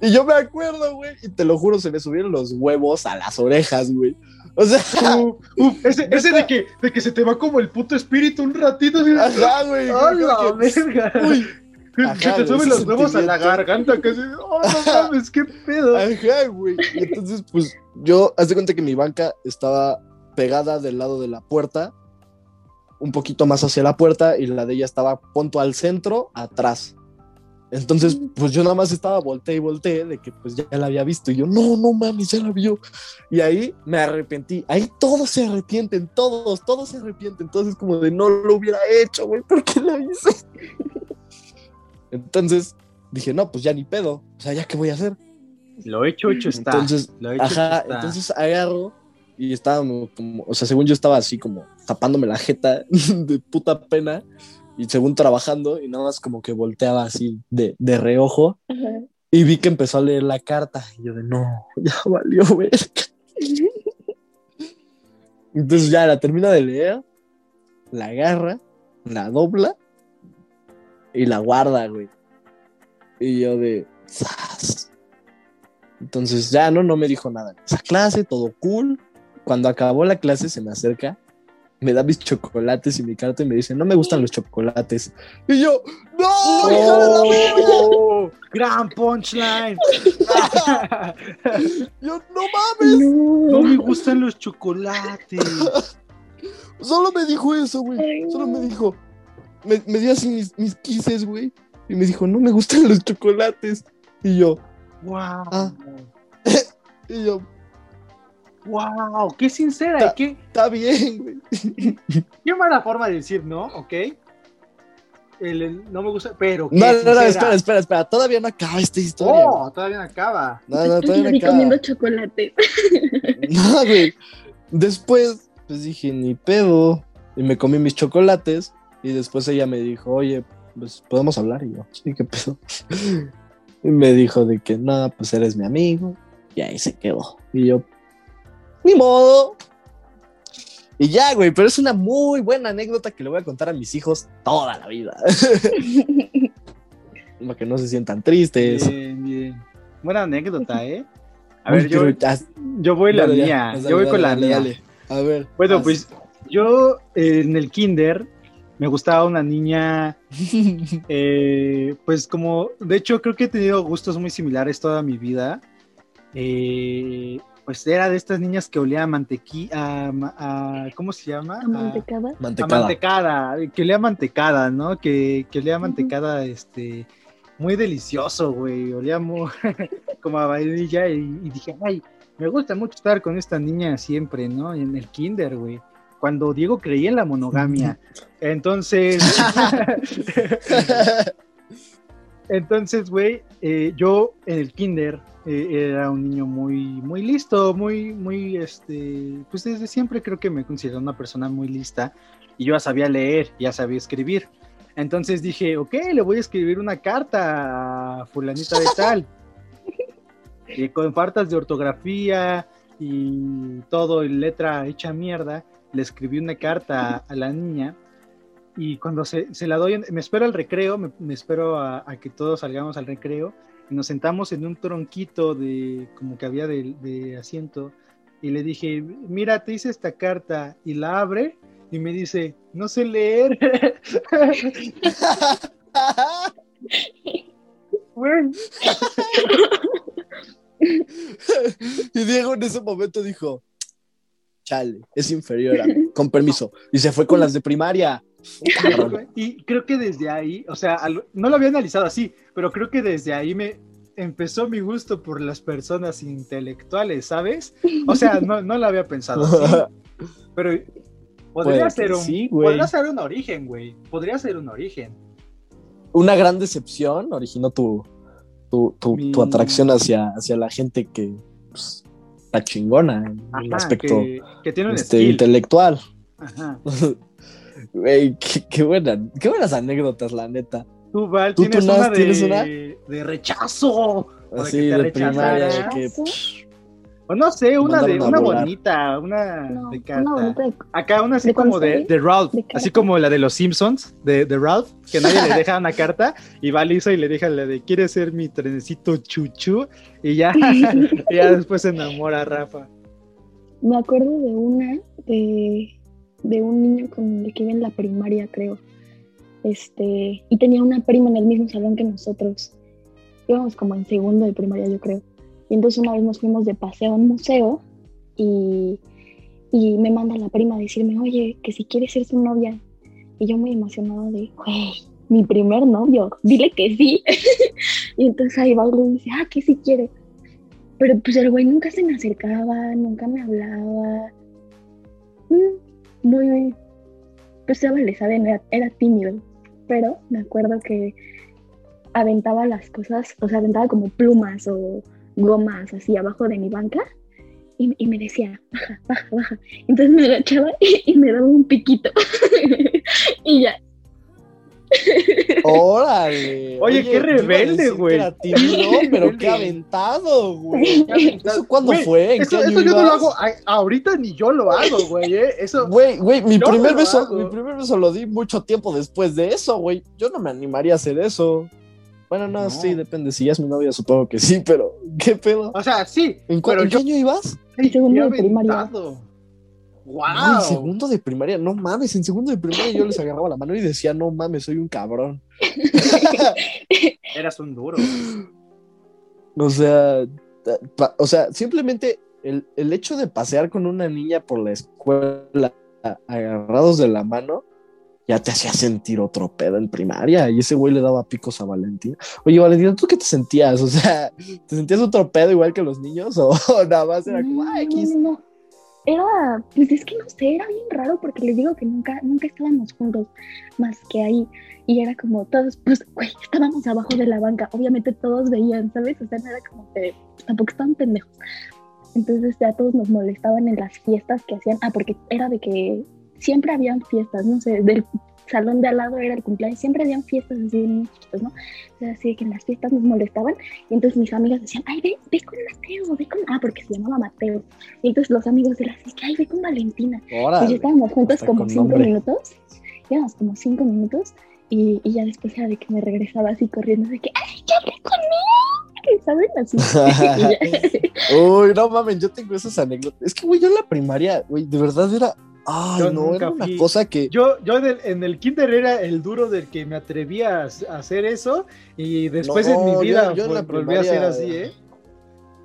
Y yo me acuerdo, güey, y te lo juro, se me subieron los huevos a las orejas, güey. O sea, Uh, uh, ese ese de, que, de que se te va como el puto espíritu un ratito. así ajá, güey. ¡A la creo que- verga! Uy, Que Ajá, te suben los huevos a la garganta, así, oh, no mames, qué pedo. Ajá, güey. Y entonces, pues, yo, haz de cuenta que mi banca estaba pegada del lado de la puerta, un poquito más hacia la puerta, y la de ella estaba punto al centro, atrás. Entonces, pues yo nada más estaba volteé y volteé de que pues ya la había visto. Y yo, no, no mames, ya la vio. Y ahí me arrepentí. Ahí todos se arrepienten, todos, todos se arrepienten. Entonces, como de no lo hubiera hecho, güey, ¿por qué lo hice? Entonces dije, no, pues ya ni pedo. O sea, ¿ya qué voy a hacer? Lo hecho, hecho está. Entonces, Lo hecho, Ajá, hecho está. entonces agarro y estaba como, o sea, según yo estaba así como tapándome la jeta de puta pena y según trabajando y nada más como que volteaba así de, de reojo Ajá. y vi que empezó a leer la carta y yo de no, ya valió ver. Entonces ya la termina de leer, la agarra, la dobla y la guarda, güey. Y yo de "Zas". Entonces ya no, no me dijo nada. Esa clase, todo cool. Cuando acabó la clase se me acerca, me da mis chocolates y mi carta y me dice, no me gustan los chocolates. Y yo, no, hija de la verga". ¡Oh! ¡Gran punchline! Yo, no mames. No No. me gustan los chocolates. Solo me dijo eso, güey. Solo me dijo. Me, me dio así mis, mis quises, güey. Y me dijo, no me gustan los chocolates. Y yo, ¡Wow! Ah. y yo, ¡Wow! ¡Qué sincera! Ta- y qué, está bien, güey. qué mala forma de decir no, ¿ok? El, el- no me gusta, pero. qué No, no, no, espera, espera, espera. Todavía no acaba esta historia. ¡Oh! Todavía no acaba. No, no, todavía no acaba. comiendo chocolate. No, güey. Después, pues dije, ni pedo. Y me comí mis chocolates. Y después ella me dijo, oye, pues podemos hablar. Y yo, sí, qué pedo. Y me dijo de que no, pues eres mi amigo. Y ahí se quedó. Y yo, ni modo. Y ya, güey, pero es una muy buena anécdota que le voy a contar a mis hijos toda la vida. Para que no se sientan tristes. Bien, bien. Buena anécdota, ¿eh? A ver, yo, yo voy la dale, mía. yo voy dale, con la mía. dale. A ver. Bueno, pues yo eh, en el kinder me gustaba una niña, eh, pues como, de hecho creo que he tenido gustos muy similares toda mi vida. Eh, pues era de estas niñas que olía a mantequilla, a, ma- a- ¿cómo se llama? A mantecada. A Mantecada. mantecada, que olía a mantecada, ¿no? Que, que olía a mantecada, este, muy delicioso, güey, olía muy, como a vainilla y, y dije, ay, me gusta mucho estar con esta niña siempre, ¿no? En el kinder, güey. Cuando Diego creía en la monogamia. Entonces, entonces, güey, eh, yo en el kinder eh, era un niño muy, muy listo, muy, muy, este, pues desde siempre creo que me considero una persona muy lista y yo ya sabía leer, ya sabía escribir. Entonces dije, ok, le voy a escribir una carta a fulanita de tal. Y con faltas de ortografía y todo, y letra hecha mierda, le escribí una carta a la niña y cuando se, se la doy, me espero al recreo, me, me espero a, a que todos salgamos al recreo y nos sentamos en un tronquito de como que había de, de asiento y le dije, mira, te hice esta carta y la abre y me dice, no sé leer. Y Diego en ese momento dijo, chale, es inferior a mí, con permiso. Y se fue con las de primaria. Y creo que desde ahí, o sea, no lo había analizado así, pero creo que desde ahí me empezó mi gusto por las personas intelectuales, ¿sabes? O sea, no, no lo había pensado así, pero podría Puede ser un, sí, podría ser un origen, güey. Podría ser un origen. Una gran decepción originó tu, tu, tu- Mi- tu atracción hacia, hacia la gente que pues, está chingona en el Ajá, aspecto que, que tiene un este, intelectual. Ajá. Güey, qué, qué buena- qué buenas anécdotas, la neta. Tú, Val, ¿Tú, tienes, tú, una de, tienes una? de rechazo. O de Así que te de primaria, de O no sé, una de una bonita, una No, de carta. una bonita de Acá una así ¿De como de, Ralph, así como la de los Simpsons, de, de Ralph, que nadie le deja una carta y va Lisa y le deja la de ¿quieres ser mi trenecito chuchu? Y ya, y ya después se enamora a Rafa. Me acuerdo de una de, de un niño con el que iba en la primaria, creo. Este, y tenía una prima en el mismo salón que nosotros. Íbamos como en segundo de primaria, yo creo. Y entonces una vez nos fuimos de paseo a un museo y, y me manda la prima a decirme, oye, que si quieres ser su novia. Y yo muy emocionada de, güey, mi primer novio, dile que sí. y entonces ahí va y dice, ah, que sí quiere. Pero pues el güey nunca se me acercaba, nunca me hablaba. Mm, muy, pues ya le saben, era, tímido. Pero me acuerdo que aventaba las cosas, o sea, aventaba como plumas o gomas así abajo de mi banca y, y me decía, baja, baja, baja. Entonces me agachaba y me daba un piquito. y ya, Órale. Oye, qué yo rebelde, güey. tímido, pero qué aventado, güey. ¿Eso cuándo fue? ¿En Eso, qué año eso yo no lo hago a- ahorita ni yo lo hago, güey, ¿eh? Eso, Güey, güey, mi Yo primer beso, hago. mi primer beso lo di mucho tiempo después de eso, güey. Yo no me animaría a hacer eso. Bueno, no, No. sí, depende. Si ya es mi novia, supongo que sí, pero ¿qué pedo? o sea, sí, ¿En, pero ¿en yo- qué año ibas? Segundo qué de primaria. No, ¡Wow! en segundo de primaria, no mames, en segundo de primaria yo les agarraba la mano y decía, no mames, soy un cabrón. Eras un duro. O sea, pa- o sea, simplemente el, el hecho de pasear con una niña por la escuela agarrados de la mano ya te hacía sentir otro pedo en primaria y ese güey le daba picos a Valentina. Oye, Valentina, ¿tú qué te sentías? O sea, ¿te sentías otro pedo igual que los niños o nada más era como, ah, X? No, no, no. Era, pues es que no sé, era bien raro porque les digo que nunca, nunca estábamos juntos más que ahí. Y era como todos, pues, güey, estábamos abajo de la banca. Obviamente todos veían, ¿sabes? O sea, no era como que tampoco estaban pendejos. Entonces ya todos nos molestaban en las fiestas que hacían. Ah, porque era de que siempre habían fiestas, no sé, del salón de al lado era el cumpleaños, siempre habían fiestas así de niños chiquitos, ¿no? Sea, así que en las fiestas nos molestaban y entonces mis amigas decían, ay, ve, ve con Mateo, ve con... Ah, porque se llamaba Mateo. Y entonces los amigos de la fiesta, ay, ve con Valentina. Y ya Órale. estábamos juntos como cinco nombre. minutos, íbamos como cinco minutos y, y ya después era de que me regresaba así corriendo, de que, ay, ya hablé conmigo, ¿saben? Así. Uy, no mames, yo tengo esas anécdotas. Es que, güey, yo en la primaria, güey, de verdad era. Ay, Yo no, era una fui- cosa que. Yo, yo en, el, en el kinder era el duro del que me atrevía a, hacer eso y después No, en mi yo- vida yo en la vol- volví a ser primaria- así, ¿eh?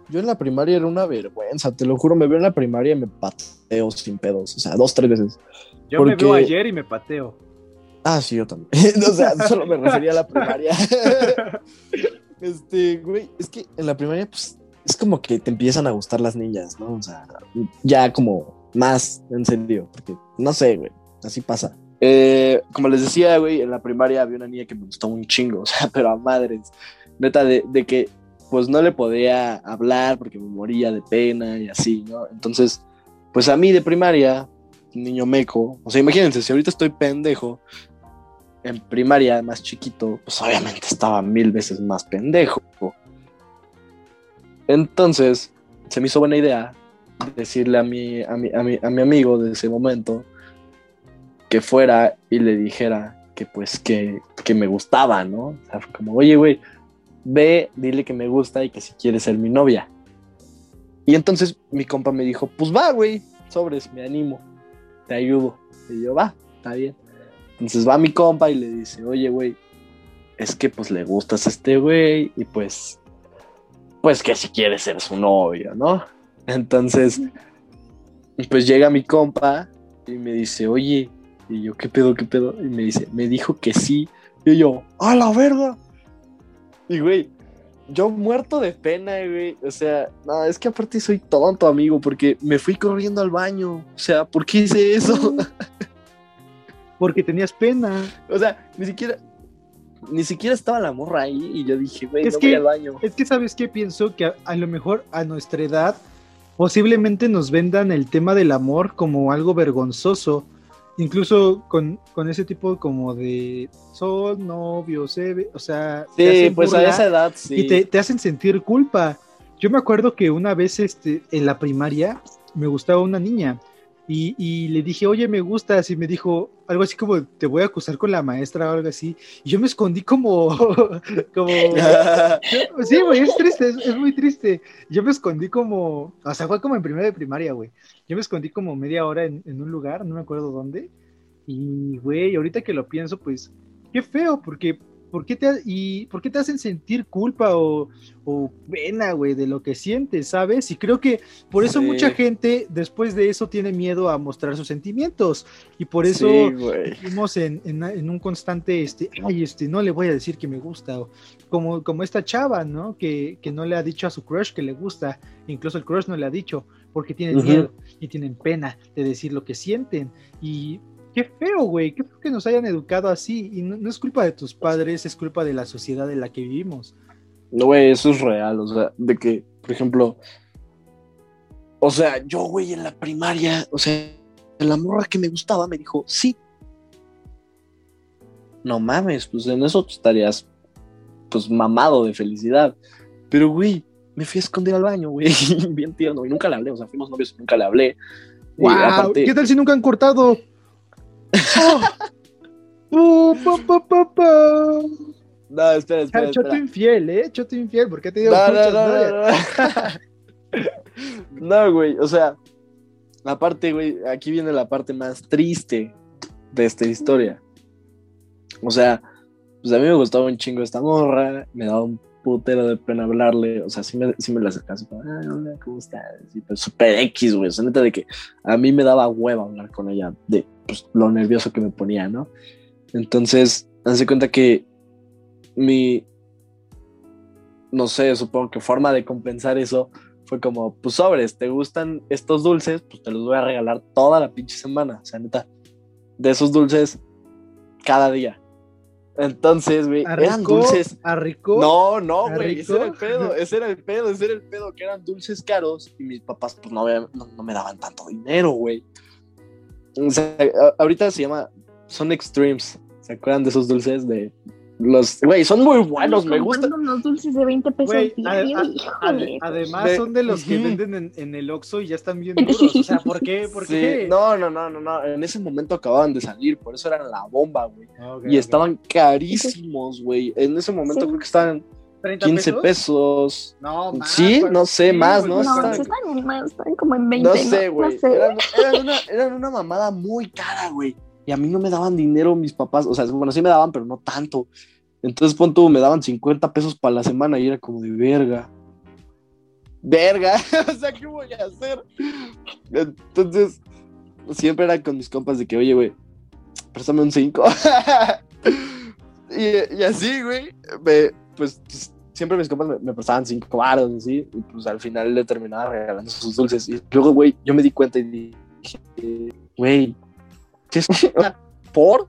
Yo en la primaria era una vergüenza, te lo juro, me veo en la primaria y me pateo sin pedos, o sea, dos, tres veces. Yo me veo ayer y me pateo. Ah, sí, yo también. o sea, solo me refería a la primaria. este, güey, es que en la primaria, pues, es como que te empiezan a gustar las niñas, ¿no? O sea, ya como más en serio, porque no sé, güey, así pasa. Eh, como les decía, güey, en la primaria había una niña que me gustó un chingo, o sea, pero a madres. Neta, de, de que pues no le podía hablar porque me moría de pena y así, ¿no? Entonces, pues a mí de primaria, niño meco, o sea, imagínense, si ahorita estoy pendejo, en primaria más chiquito, pues obviamente estaba mil veces más pendejo. Entonces, se me hizo buena idea decirle a mi, a mi, a mi, a mi amigo de ese momento que fuera y le dijera que pues que, que me gustaba, ¿no? O sea, como, oye, güey, ve, dile que me gusta y que si quiere ser mi novia. Y entonces mi compa me dijo, pues va, güey, sobres, me animo, te ayudo. Y yo, va, está bien. Entonces va mi compa y le dice, oye, güey, es que pues le gustas a este güey y pues, pues que si quieres ser su novio, ¿no? Entonces, pues llega mi compa y me dice, oye, y yo, ¿qué pedo, qué pedo? Y me dice, me dijo que sí. Y yo, ¡a la verga! Y güey, yo muerto de pena, güey. O sea, no, es que aparte soy tonto, amigo, porque me fui corriendo al baño. O sea, ¿por qué hice eso? Porque tenías pena. O sea, ni siquiera, ni siquiera estaba la morra ahí y yo dije, güey, Es no que- voy al baño. Es que, ¿sabes qué? Pienso que a, a lo mejor a nuestra edad posiblemente nos vendan el tema del amor como algo vergonzoso. Incluso con, con ese tipo como de sol, novio, se ve, o sea, Sí, pues a esa edad sí. y te, te hacen sentir culpa. Yo me acuerdo que una vez este, en la primaria me gustaba una niña y, y le dije, oye, me gustas, y me dijo algo así como, te voy a acusar con la maestra o algo así. Y yo me escondí como, como, Sí, güey, es triste, es, es muy triste. Yo me escondí como, o sea, fue como en primera de primaria, güey. Yo me escondí como media hora en, en un lugar, no me acuerdo dónde. Y, güey, ahorita que lo pienso, pues, qué feo, porque ¿por qué te, y, ¿por qué te hacen sentir culpa o, o pena, güey, de lo que sientes, ¿sabes? Y creo que por eso Sí. mucha gente después de eso tiene miedo a mostrar sus sentimientos. Y por eso Sí, vivimos en, en- en un constante, este, ay, este, no le voy a decir que me gusta, o como, como esta chava, ¿no? Que, que no le ha dicho a su crush que le gusta, incluso el crush no le ha dicho, porque tienen Ujú. miedo y tienen pena de decir lo que sienten. Y qué feo, güey, qué feo que nos hayan educado así. Y no, no es culpa de tus padres, es culpa de la sociedad en la que vivimos. No, güey, eso es real, o sea, de que, por ejemplo, o sea, yo, güey, en la primaria, o sea, la morra que me gustaba me dijo, sí. No mames, pues en eso tú estarías, pues, mamado de felicidad. Pero, güey, me fui a esconder al baño, güey, bien tierno, y nunca le hablé, o sea, fuimos novios y nunca le hablé. ¡Wow! aparte- ¿Qué tal si nunca han cortado? Oh. Uh, pa, pa, pa. No, espera, espera, Choto espera. infiel, ¿eh? Choto infiel, porque ha tenido No, no, muchas no, no, no. No, güey, o sea, aparte, güey, aquí viene la parte más triste de esta historia. O sea, pues a mí me gustaba un chingo esta morra, me daba un putero de pena hablarle, o sea, sí me, sí me la como, ah, hola, ¿cómo estás? Y pues súper X, güey, o sea, neta de que a mí me daba hueva hablar con ella, de pues, lo nervioso que me ponía, ¿no? Entonces, hace cuenta que mi, no sé, supongo que forma de compensar eso fue como, pues sobres, ¿te gustan estos dulces? Pues te los voy a regalar toda la pinche semana, o sea, neta, de esos dulces cada día. Entonces, güey, eran dulces. No, no, ¿A güey, ese era el pedo, ese era el pedo, ese era el pedo, que eran dulces caros y mis papás pues no, me- no, no me daban tanto dinero, güey. O sea, ahorita se llama, son extremes, ¿se acuerdan de esos dulces de los, güey, son muy buenos, me gustan. Unos dulces de 20 pesos. Ade- además De- son de los que venden en, en el Oxxo y ya están bien duros. O sea, ¿por qué? ¿Por Sí, qué? no, no, no, no, no, en ese momento acababan de salir, por eso eran la bomba, güey. Ok, Y estaban carísimos, güey. En ese momento Sí. creo que estaban 30 15 pesos. No, más. Sí, pues, no sé, más, güey, ¿no? No, Están- sí están más, están como en 20. No sé, güey. No sé. Eran, eran una, eran una mamada muy cara, güey. Y a mí no me daban dinero mis papás. O sea, bueno, sí me daban, pero no tanto. Entonces, pon tú, me daban 50 pesos para la semana y era como de verga. Verga. o sea, ¿qué voy a hacer? Entonces, siempre era con mis compas de que, oye, güey, préstame un 5. y, y así, güey, me- pues siempre mis compas me, me prestaban 5 varos, así, y pues al final le terminaba regalando sus dulces. Y luego, güey, yo me di cuenta y dije, güey, ¿qué es? ¿Por?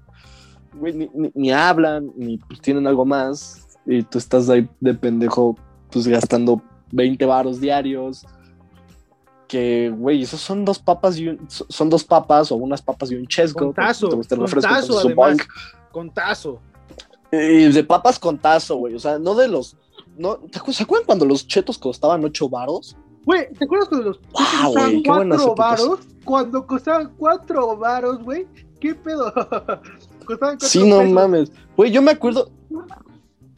Güey, ni, ni- ni hablan, ni pues tienen algo más, y tú estás ahí de pendejo, pues gastando 20 varos diarios. Que, güey, esos son dos papas y un- son dos papas o unas papas y un chesco. Con tazo, porque te gusta el con refresco, tazo, entonces, además. supongo Y de papas con tazo, güey. O sea, no de los. No, ¿te acu- ¿Se acuerdan cuando los chetos costaban 8 varos? Güey, ¿te acuerdas cuando los ¡Wow, costaban güey! ¡Qué buenas cuatro épocas! varos? Cuando costaban cuatro varos, güey. ¿Qué pedo? costaban cuatro Sí, no pesos. mames. Güey, yo me acuerdo.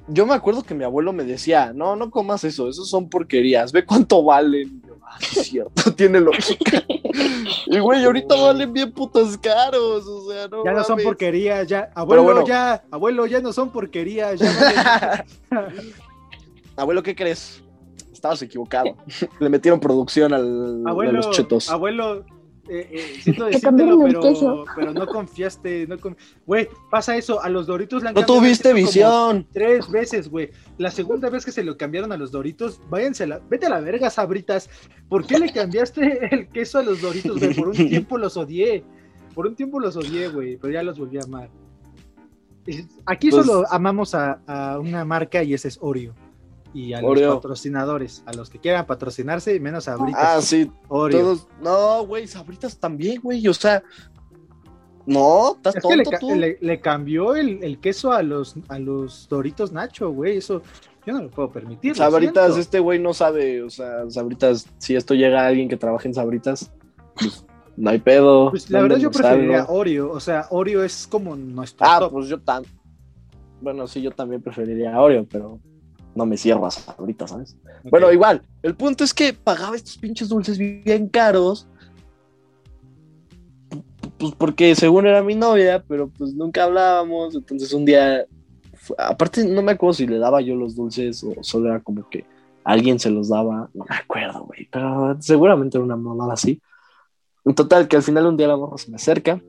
Yo me acuerdo que mi abuelo me decía: No, no comas eso, esos son porquerías. Ve cuánto valen. Ah, sí es cierto, tiene lógica. Y, güey, ahorita valen bien putos caros. O sea, no. Ya no son porquerías, ya. Abuelo, bueno. ya. Abuelo, ya no son porquerías. Ya valen- Abuelo, ¿qué crees? Estabas equivocado. Le metieron producción al, a abuelo, los chetos. abuelo, eh, eh, siento decírtelo, cambiaron el pero, queso. pero no confiaste. No con- Güey, pasa eso. A los Doritos le han No tuviste visión. Tres veces, güey. La segunda vez que se lo cambiaron a los Doritos, váyanse a la, vete a la verga, sabritas. ¿Por qué le cambiaste el queso a los Doritos, güey? Por un tiempo los odié. Por un tiempo los odié, güey, pero ya los volví a amar. Aquí Pues- solo amamos a, a una marca y ese es Oreo. Y a los patrocinadores, a los que quieran patrocinarse, menos a Sabritas. Ah, sí, Oreo. Todos, no, güey, sabritas también, güey. O sea, no, estás Es que le, tonto ca- tú. le- le cambió el, el queso a los, a los Doritos Nacho, güey. Eso yo no lo puedo permitir. Sabritas, este güey no sabe. O sea, sabritas, si esto llega a alguien que trabaje en sabritas, pues no hay pedo. Pues la verdad yo preferiría algo. Oreo. O sea, Oreo es como nuestro Ah, top. pues yo tan. Bueno, sí, yo también preferiría Oreo, pero no me cierro a sabritas, ¿sabes? Ok. Bueno, igual, el punto es que pagaba estos pinches dulces bien caros pues porque según era mi novia, pero pues nunca hablábamos, entonces un día, aparte no me acuerdo si le daba yo los dulces o solo era como que alguien se los daba, no me acuerdo, güey, pero seguramente era una mamada así. En total, que al final un día la morra se me acerca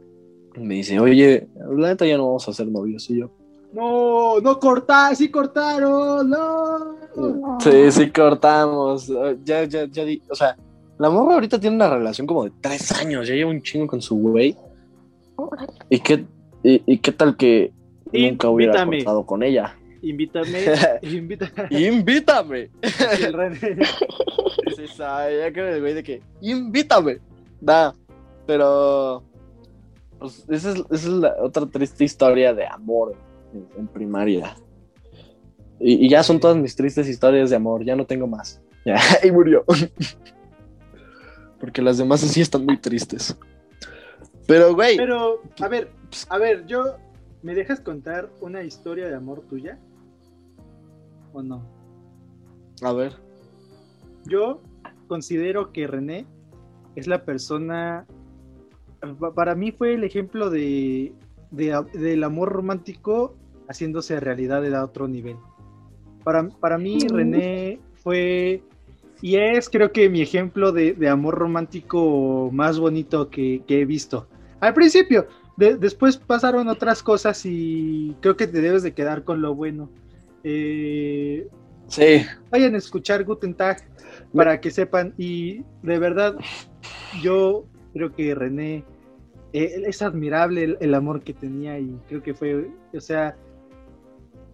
y me dice, oye, la neta ya no vamos a ser novios, y yo, No, no cortaron, sí cortaron, no. Sí, sí, cortamos. Eh, Ya, ya, ya di, o sea, la morra ahorita tiene una relación como de tres años, ya lleva un chingo con su güey. ¿Y qué, y, y qué tal que nunca hubiera Invítame. cortado con ella? Invítame, invítame. ¡Invítame! El René. Sí, sabe, ya creo el güey de que, ¡invítame! Da, pero. Pues, esa es, esa es la otra triste historia de amor en, primaria. Y, y ya son todas mis tristes historias de amor, ya no tengo más. Ya, y murió. Porque las demás sí están muy tristes. Pero, güey, Pero, a ver, a ver, yo. ¿Me dejas contar una historia de amor tuya? ¿O no? a ver. Yo considero que René es la persona. pa- Para mí fue el ejemplo de, de- del amor romántico haciéndose realidad de otro nivel. Para, para mí. René fue y es, creo que, mi ejemplo de, de amor romántico más bonito que, que he visto. Al principio, de- después pasaron otras cosas y creo que te debes de quedar con lo bueno. Eh, Sí, vayan a escuchar Guten Tag para que sepan y de verdad yo creo que René eh, es admirable el, el amor que tenía y creo que fue, o sea,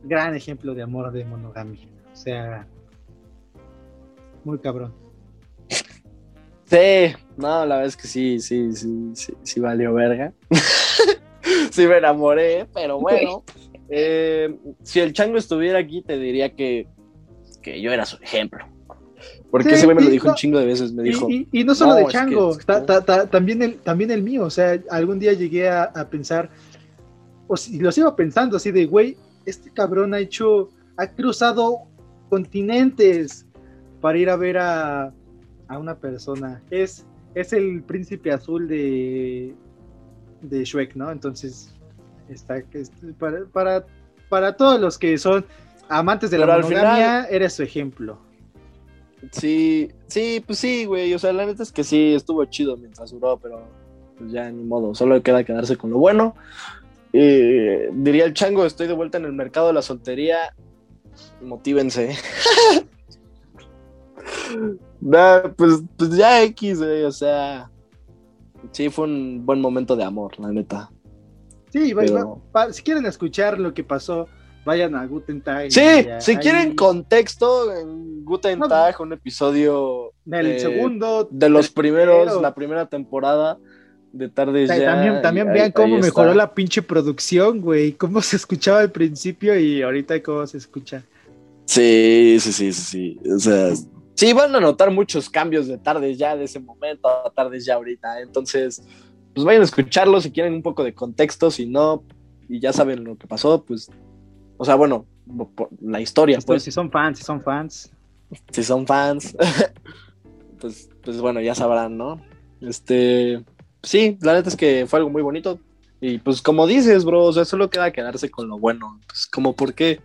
gran ejemplo de amor de monogamia, o sea, muy cabrón. Sí, no, la verdad es que sí, sí, sí, sí, sí valió verga. sí me enamoré, pero bueno. eh, si el chango estuviera aquí, te diría que, que yo era su ejemplo. Porque Sí, ese güey me lo dijo no- un chingo de veces, me dijo. y- y no solo "No, de Chango, es que- ta- ta- ta- también, el, también el mío. O sea, algún día llegué a, a pensar, o si lo sigo pensando así de, güey, este cabrón ha hecho, ha cruzado continentes para ir a ver a, a una persona. Es, es el príncipe azul de, de Shrek, ¿no? Entonces, está, es- para, para, para todos los que son amantes de Pero la monogamia, eres su ejemplo. Sí, sí, pues sí, güey. O sea, la neta es que sí, estuvo chido mientras duró, pero pues ya ni modo. Solo queda quedarse con lo bueno. Eh, diría el chango, estoy de vuelta en el mercado de la soltería. Motívense. Nah, pues, pues ya X. O sea, sí, fue un buen momento de amor, la neta. Sí, va- Pero- va- si quieren escuchar lo que pasó, vayan a Guten Tag. Sí, ya- si ahí- quieren contexto, en Guten No, Tag, un episodio Del eh, segundo. de los primeros, tercero. la primera temporada de Tardes Ta- Ya. También, también vean ahí- cómo ahí mejoró está. la pinche producción, güey. Cómo se escuchaba al principio y ahorita cómo se escucha. Sí, sí, sí, sí, sí. O sea, sí, van a notar muchos cambios de Tardes Ya de ese momento a Tardes Ya ahorita. Entonces, pues vayan a escucharlo si quieren un poco de contexto. Si no, y ya saben lo que pasó, pues. O sea, bueno, por la historia, Esto, pues. si son fans, si son fans. si son fans, pues, pues bueno, ya sabrán, ¿no? Este, sí, la neta es que fue algo muy bonito. Y pues como dices, bro, o sea, solo queda quedarse con lo bueno. Pues como por qué.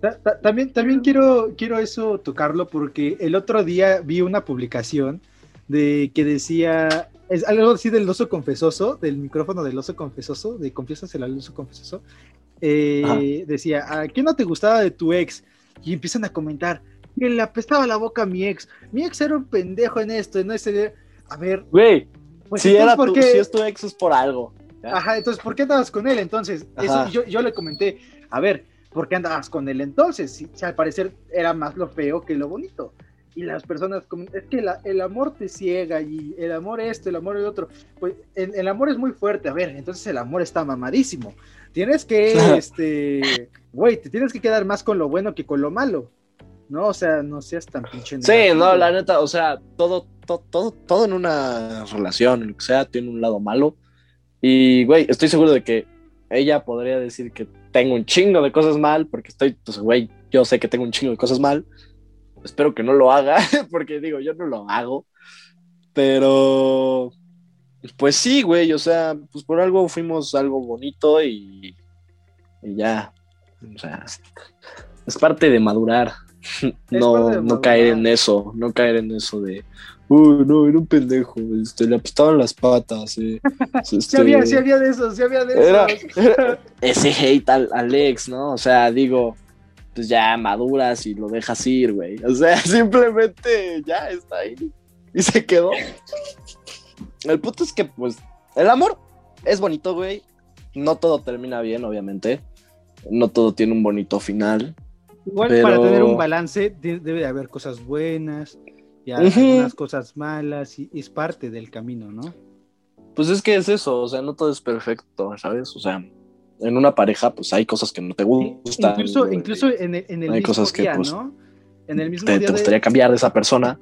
Ta- ta- También, también quiero, quiero eso tocarlo porque el otro día vi una publicación de que decía, es algo así del oso confesoso, del micrófono del oso confesoso, de confiésaselo al oso confesoso. eh, decía, ¿a qué no te gustaba de tu ex? Y empiezan a comentar, que le apestaba la boca a mi ex. Mi ex era un pendejo en esto, en ese... A ver, Güey, pues si, entonces, era ¿por tu, qué- si es tu ex es por algo. Ajá, entonces, ¿por qué andabas con él entonces? Eso, yo, yo le comenté, a ver, ¿por qué andabas con él entonces? Si, si al parecer era más lo feo que lo bonito. Y las personas, es que la- el amor te ciega y el amor esto, el amor el otro. Pues el, el amor es muy fuerte, a ver, entonces el amor está mamadísimo. Tienes que, este, güey, te tienes que quedar más con lo bueno que con lo malo. No, o sea, no seas tan pinche. Sí, negativo. no, la neta, o sea, todo, todo, todo, todo en una relación, lo que sea, tiene un lado malo. Y, güey, estoy seguro de que ella podría decir que tengo un chingo de cosas mal, porque estoy, pues, güey, yo sé que tengo un chingo de cosas mal. Espero que no lo haga, porque digo, yo no lo hago. Pero, Pues sí, güey, o sea, pues por algo fuimos algo bonito y, y ya. O sea, es parte de madurar. No, no caer en eso, no caer en eso de, uy, no, era un pendejo, este, le apistaban las patas. eh, Sí este, había, sí había de esos, sí había de Era- esos. ese hate al, al ex, ¿no? O sea, digo, pues ya maduras y lo dejas ir, güey. O sea, simplemente ya está ahí y se quedó. El punto es que, pues, el amor es bonito, güey. No todo termina bien, obviamente. No todo tiene un bonito final. Igual Pero- para tener un balance de- debe de haber cosas buenas y algunas cosas malas y es parte del camino, ¿no? Pues es que es eso, o sea, no todo es perfecto, ¿sabes? O sea, en una pareja, pues hay cosas que no te gustan. incluso incluso en el, en el Hay mismo cosas que, día, pues, ¿no? En el mismo te, día te de- gustaría cambiar de esa persona.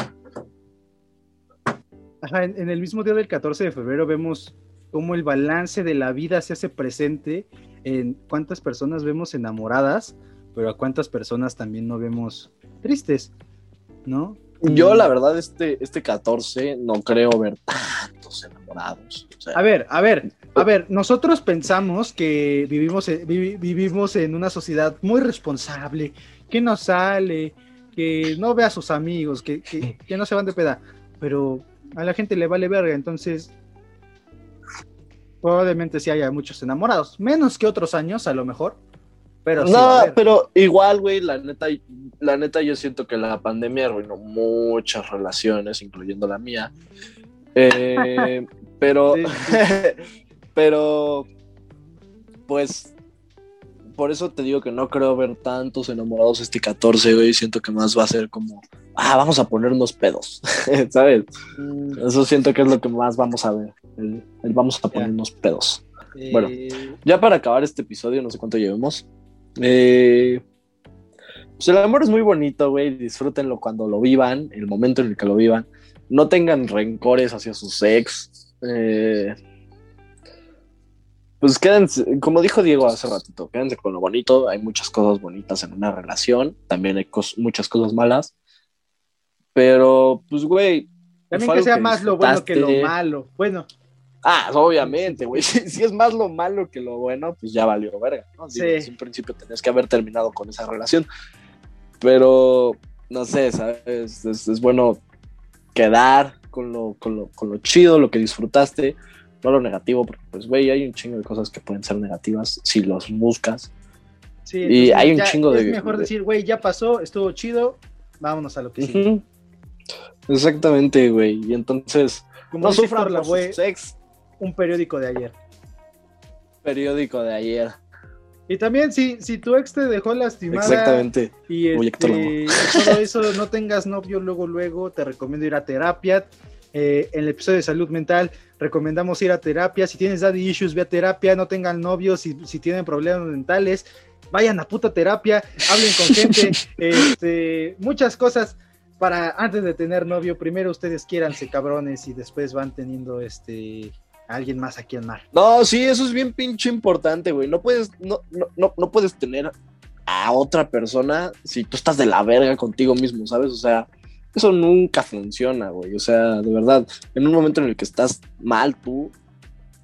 Ajá, en, en el mismo día del 14 de febrero vemos cómo el balance de la vida se hace presente en cuántas personas vemos enamoradas, pero a cuántas personas también no vemos tristes, ¿no? Yo, la verdad, este, este 14 no creo ver tantos enamorados. O sea, A ver, a ver, a ver, nosotros pensamos que vivimos, vivimos en una sociedad muy responsable, que no sale, que no ve a sus amigos, que, que- que no se van de peda, pero a la gente le vale verga, entonces probablemente sí haya muchos enamorados, menos que otros años a lo mejor, pero no, pero igual, güey, la neta, la neta, yo siento que la pandemia arruinó muchas relaciones, incluyendo la mía. Eh, pero, Sí, pero, pues, por eso te digo que no creo ver tantos enamorados este 14, güey. Siento que más va a ser como, ah, vamos a ponernos pedos, ¿sabes? Mm, Eso siento que es lo que más vamos a ver. El, el vamos a ponernos pedos. Bueno. eh, Ya para acabar este episodio, no sé cuánto llevemos. Eh, pues el amor es muy bonito, güey. Disfrútenlo cuando lo vivan, el momento en el que lo vivan. No tengan rencores hacia sus ex. Eh, pues quédense, como dijo Diego hace ratito, quédense con lo bonito. Hay muchas cosas bonitas en una relación. También hay cos- muchas cosas malas. Pero, pues, güey. también que sea más lo bueno que lo malo. Bueno, Ah, obviamente, güey. Si, si es más lo malo que lo bueno, pues ya valió verga. ¿no? Sí. Un principio tenías que haber terminado con esa relación. Pero, no sé, ¿sabes? Es, es bueno quedar con lo, con, lo, con lo chido, lo que disfrutaste, no lo negativo, porque, pues, güey, hay un chingo de cosas que pueden ser negativas si los buscas. sí. Y hay un chingo Es de- mejor de- decir, güey, ya pasó, estuvo chido, vámonos a lo que sigue. Exactamente, güey. Y entonces, Como no sufran por güey, sus ex. Un periódico de ayer. Periódico de ayer. Y también si, si tu ex te dejó lastimada Exactamente. y, este, todo eso, no tengas novio luego, luego, te recomiendo ir a terapia. Eh, en el episodio de salud mental recomendamos ir a terapia. Si tienes daddy issues, ve a terapia, no tengan novios, si, si tienen problemas mentales, vayan a puta terapia, hablen con gente, este, muchas cosas para antes de tener novio, primero ustedes quiéranse cabrones y después van teniendo este a alguien más aquí en mar. No, sí, eso es bien pinche importante, güey. No puedes, no, no, no, no puedes tener a otra persona si tú estás de la verga contigo mismo, ¿sabes? O sea, eso nunca funciona, güey. O sea, de verdad, en un momento en el que estás mal tú,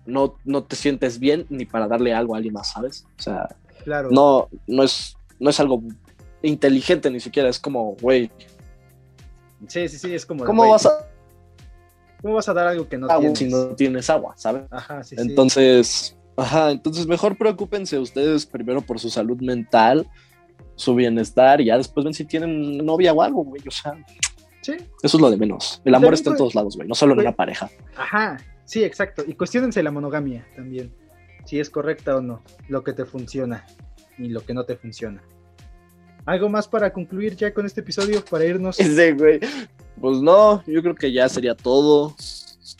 no, no te sientes bien ni para darle algo a alguien más, ¿sabes? O sea, Claro. no, no es, no es algo inteligente ni siquiera, es como, güey, Sí, sí, sí, es como. ¿cómo vas a ¿Cómo vas a dar algo que no agua tienes? si no tienes agua, ¿sabes? Ajá, sí, sí. Entonces, ajá, entonces mejor preocúpense ustedes primero por su salud mental, su bienestar, y ya después ven si tienen novia o algo, güey. O sea, Sí, eso es lo de menos. El amor está en todos lados, güey, no solo en una pareja. ajá, sí, exacto. Y cuestionense la monogamia también. Si es correcta o no. Lo que te funciona y lo que no te funciona. ¿Algo más para concluir ya con este episodio? Para irnos. Ese, güey. Pues no, yo creo que ya sería todo.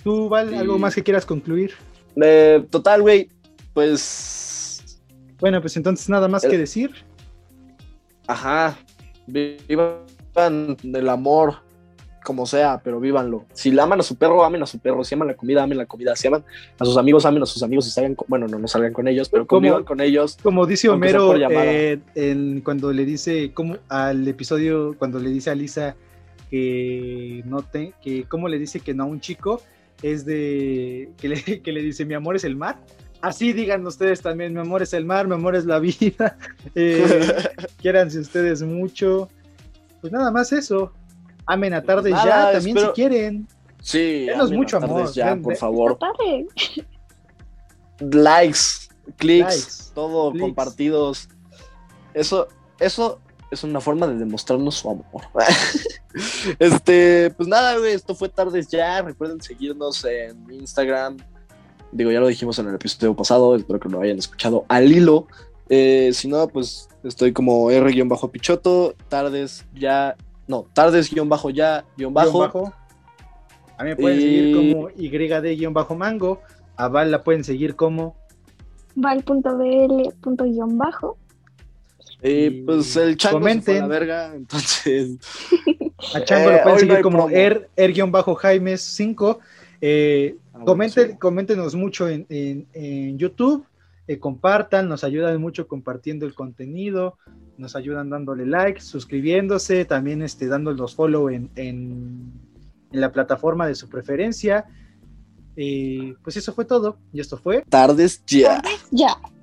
¿Tú, Val, Sí. algo más que quieras concluir? Eh, total, güey, pues, Bueno, pues entonces nada más El- que decir. ajá, vivan el amor como sea, pero vívanlo. Si le aman a su perro, amen a su perro. Si aman la comida, amen la comida. Si aman a sus amigos, amen a sus amigos. Si salgan, con- bueno, no, no salgan con ellos, pero convivan con ellos. Como dice Homero eh, en, cuando le dice, como al episodio, cuando le dice a Lisa que no te, que cómo le dice que no a un chico, es de que le, que le dice mi amor es el mar. Así digan ustedes también, mi amor es el mar, mi amor es la vida. Eh, ustedes mucho. Pues nada más eso. Amen a tardes Nada, ya, también espero- si quieren. Sí, Denos mucho amor, Ya, ven, por favor. Likes, clics, Likes, todo, clics. compartidos. Eso, eso es una forma de demostrarnos su amor. Este, pues nada, güey, esto fue tardes ya. Recuerden seguirnos en Instagram. Digo, ya lo dijimos en el episodio pasado, espero que lo hayan escuchado al hilo. Eh, si no, pues estoy como R-Pichoto, tardes ya, no, tardes-ya-bajo. Guión bajo. A mí me pueden Y- seguir como YD-mango. A Val la pueden seguir como. Val.bl.bajo. Y pues el chango se fue a Comenten. la verga, entonces A Chango Eh, lo pueden hoy no seguir como promo. er, er-jaimes 5. Eh, Ah, comenten, sí. coméntenos mucho en, en- en YouTube. eh, compartan, nos ayudan mucho compartiendo el contenido. Nos ayudan dándole like, suscribiéndose, también este, dando los follow en, en- en la plataforma de su preferencia. Eh, pues eso fue todo. Y esto fue. tardes ya. Ya.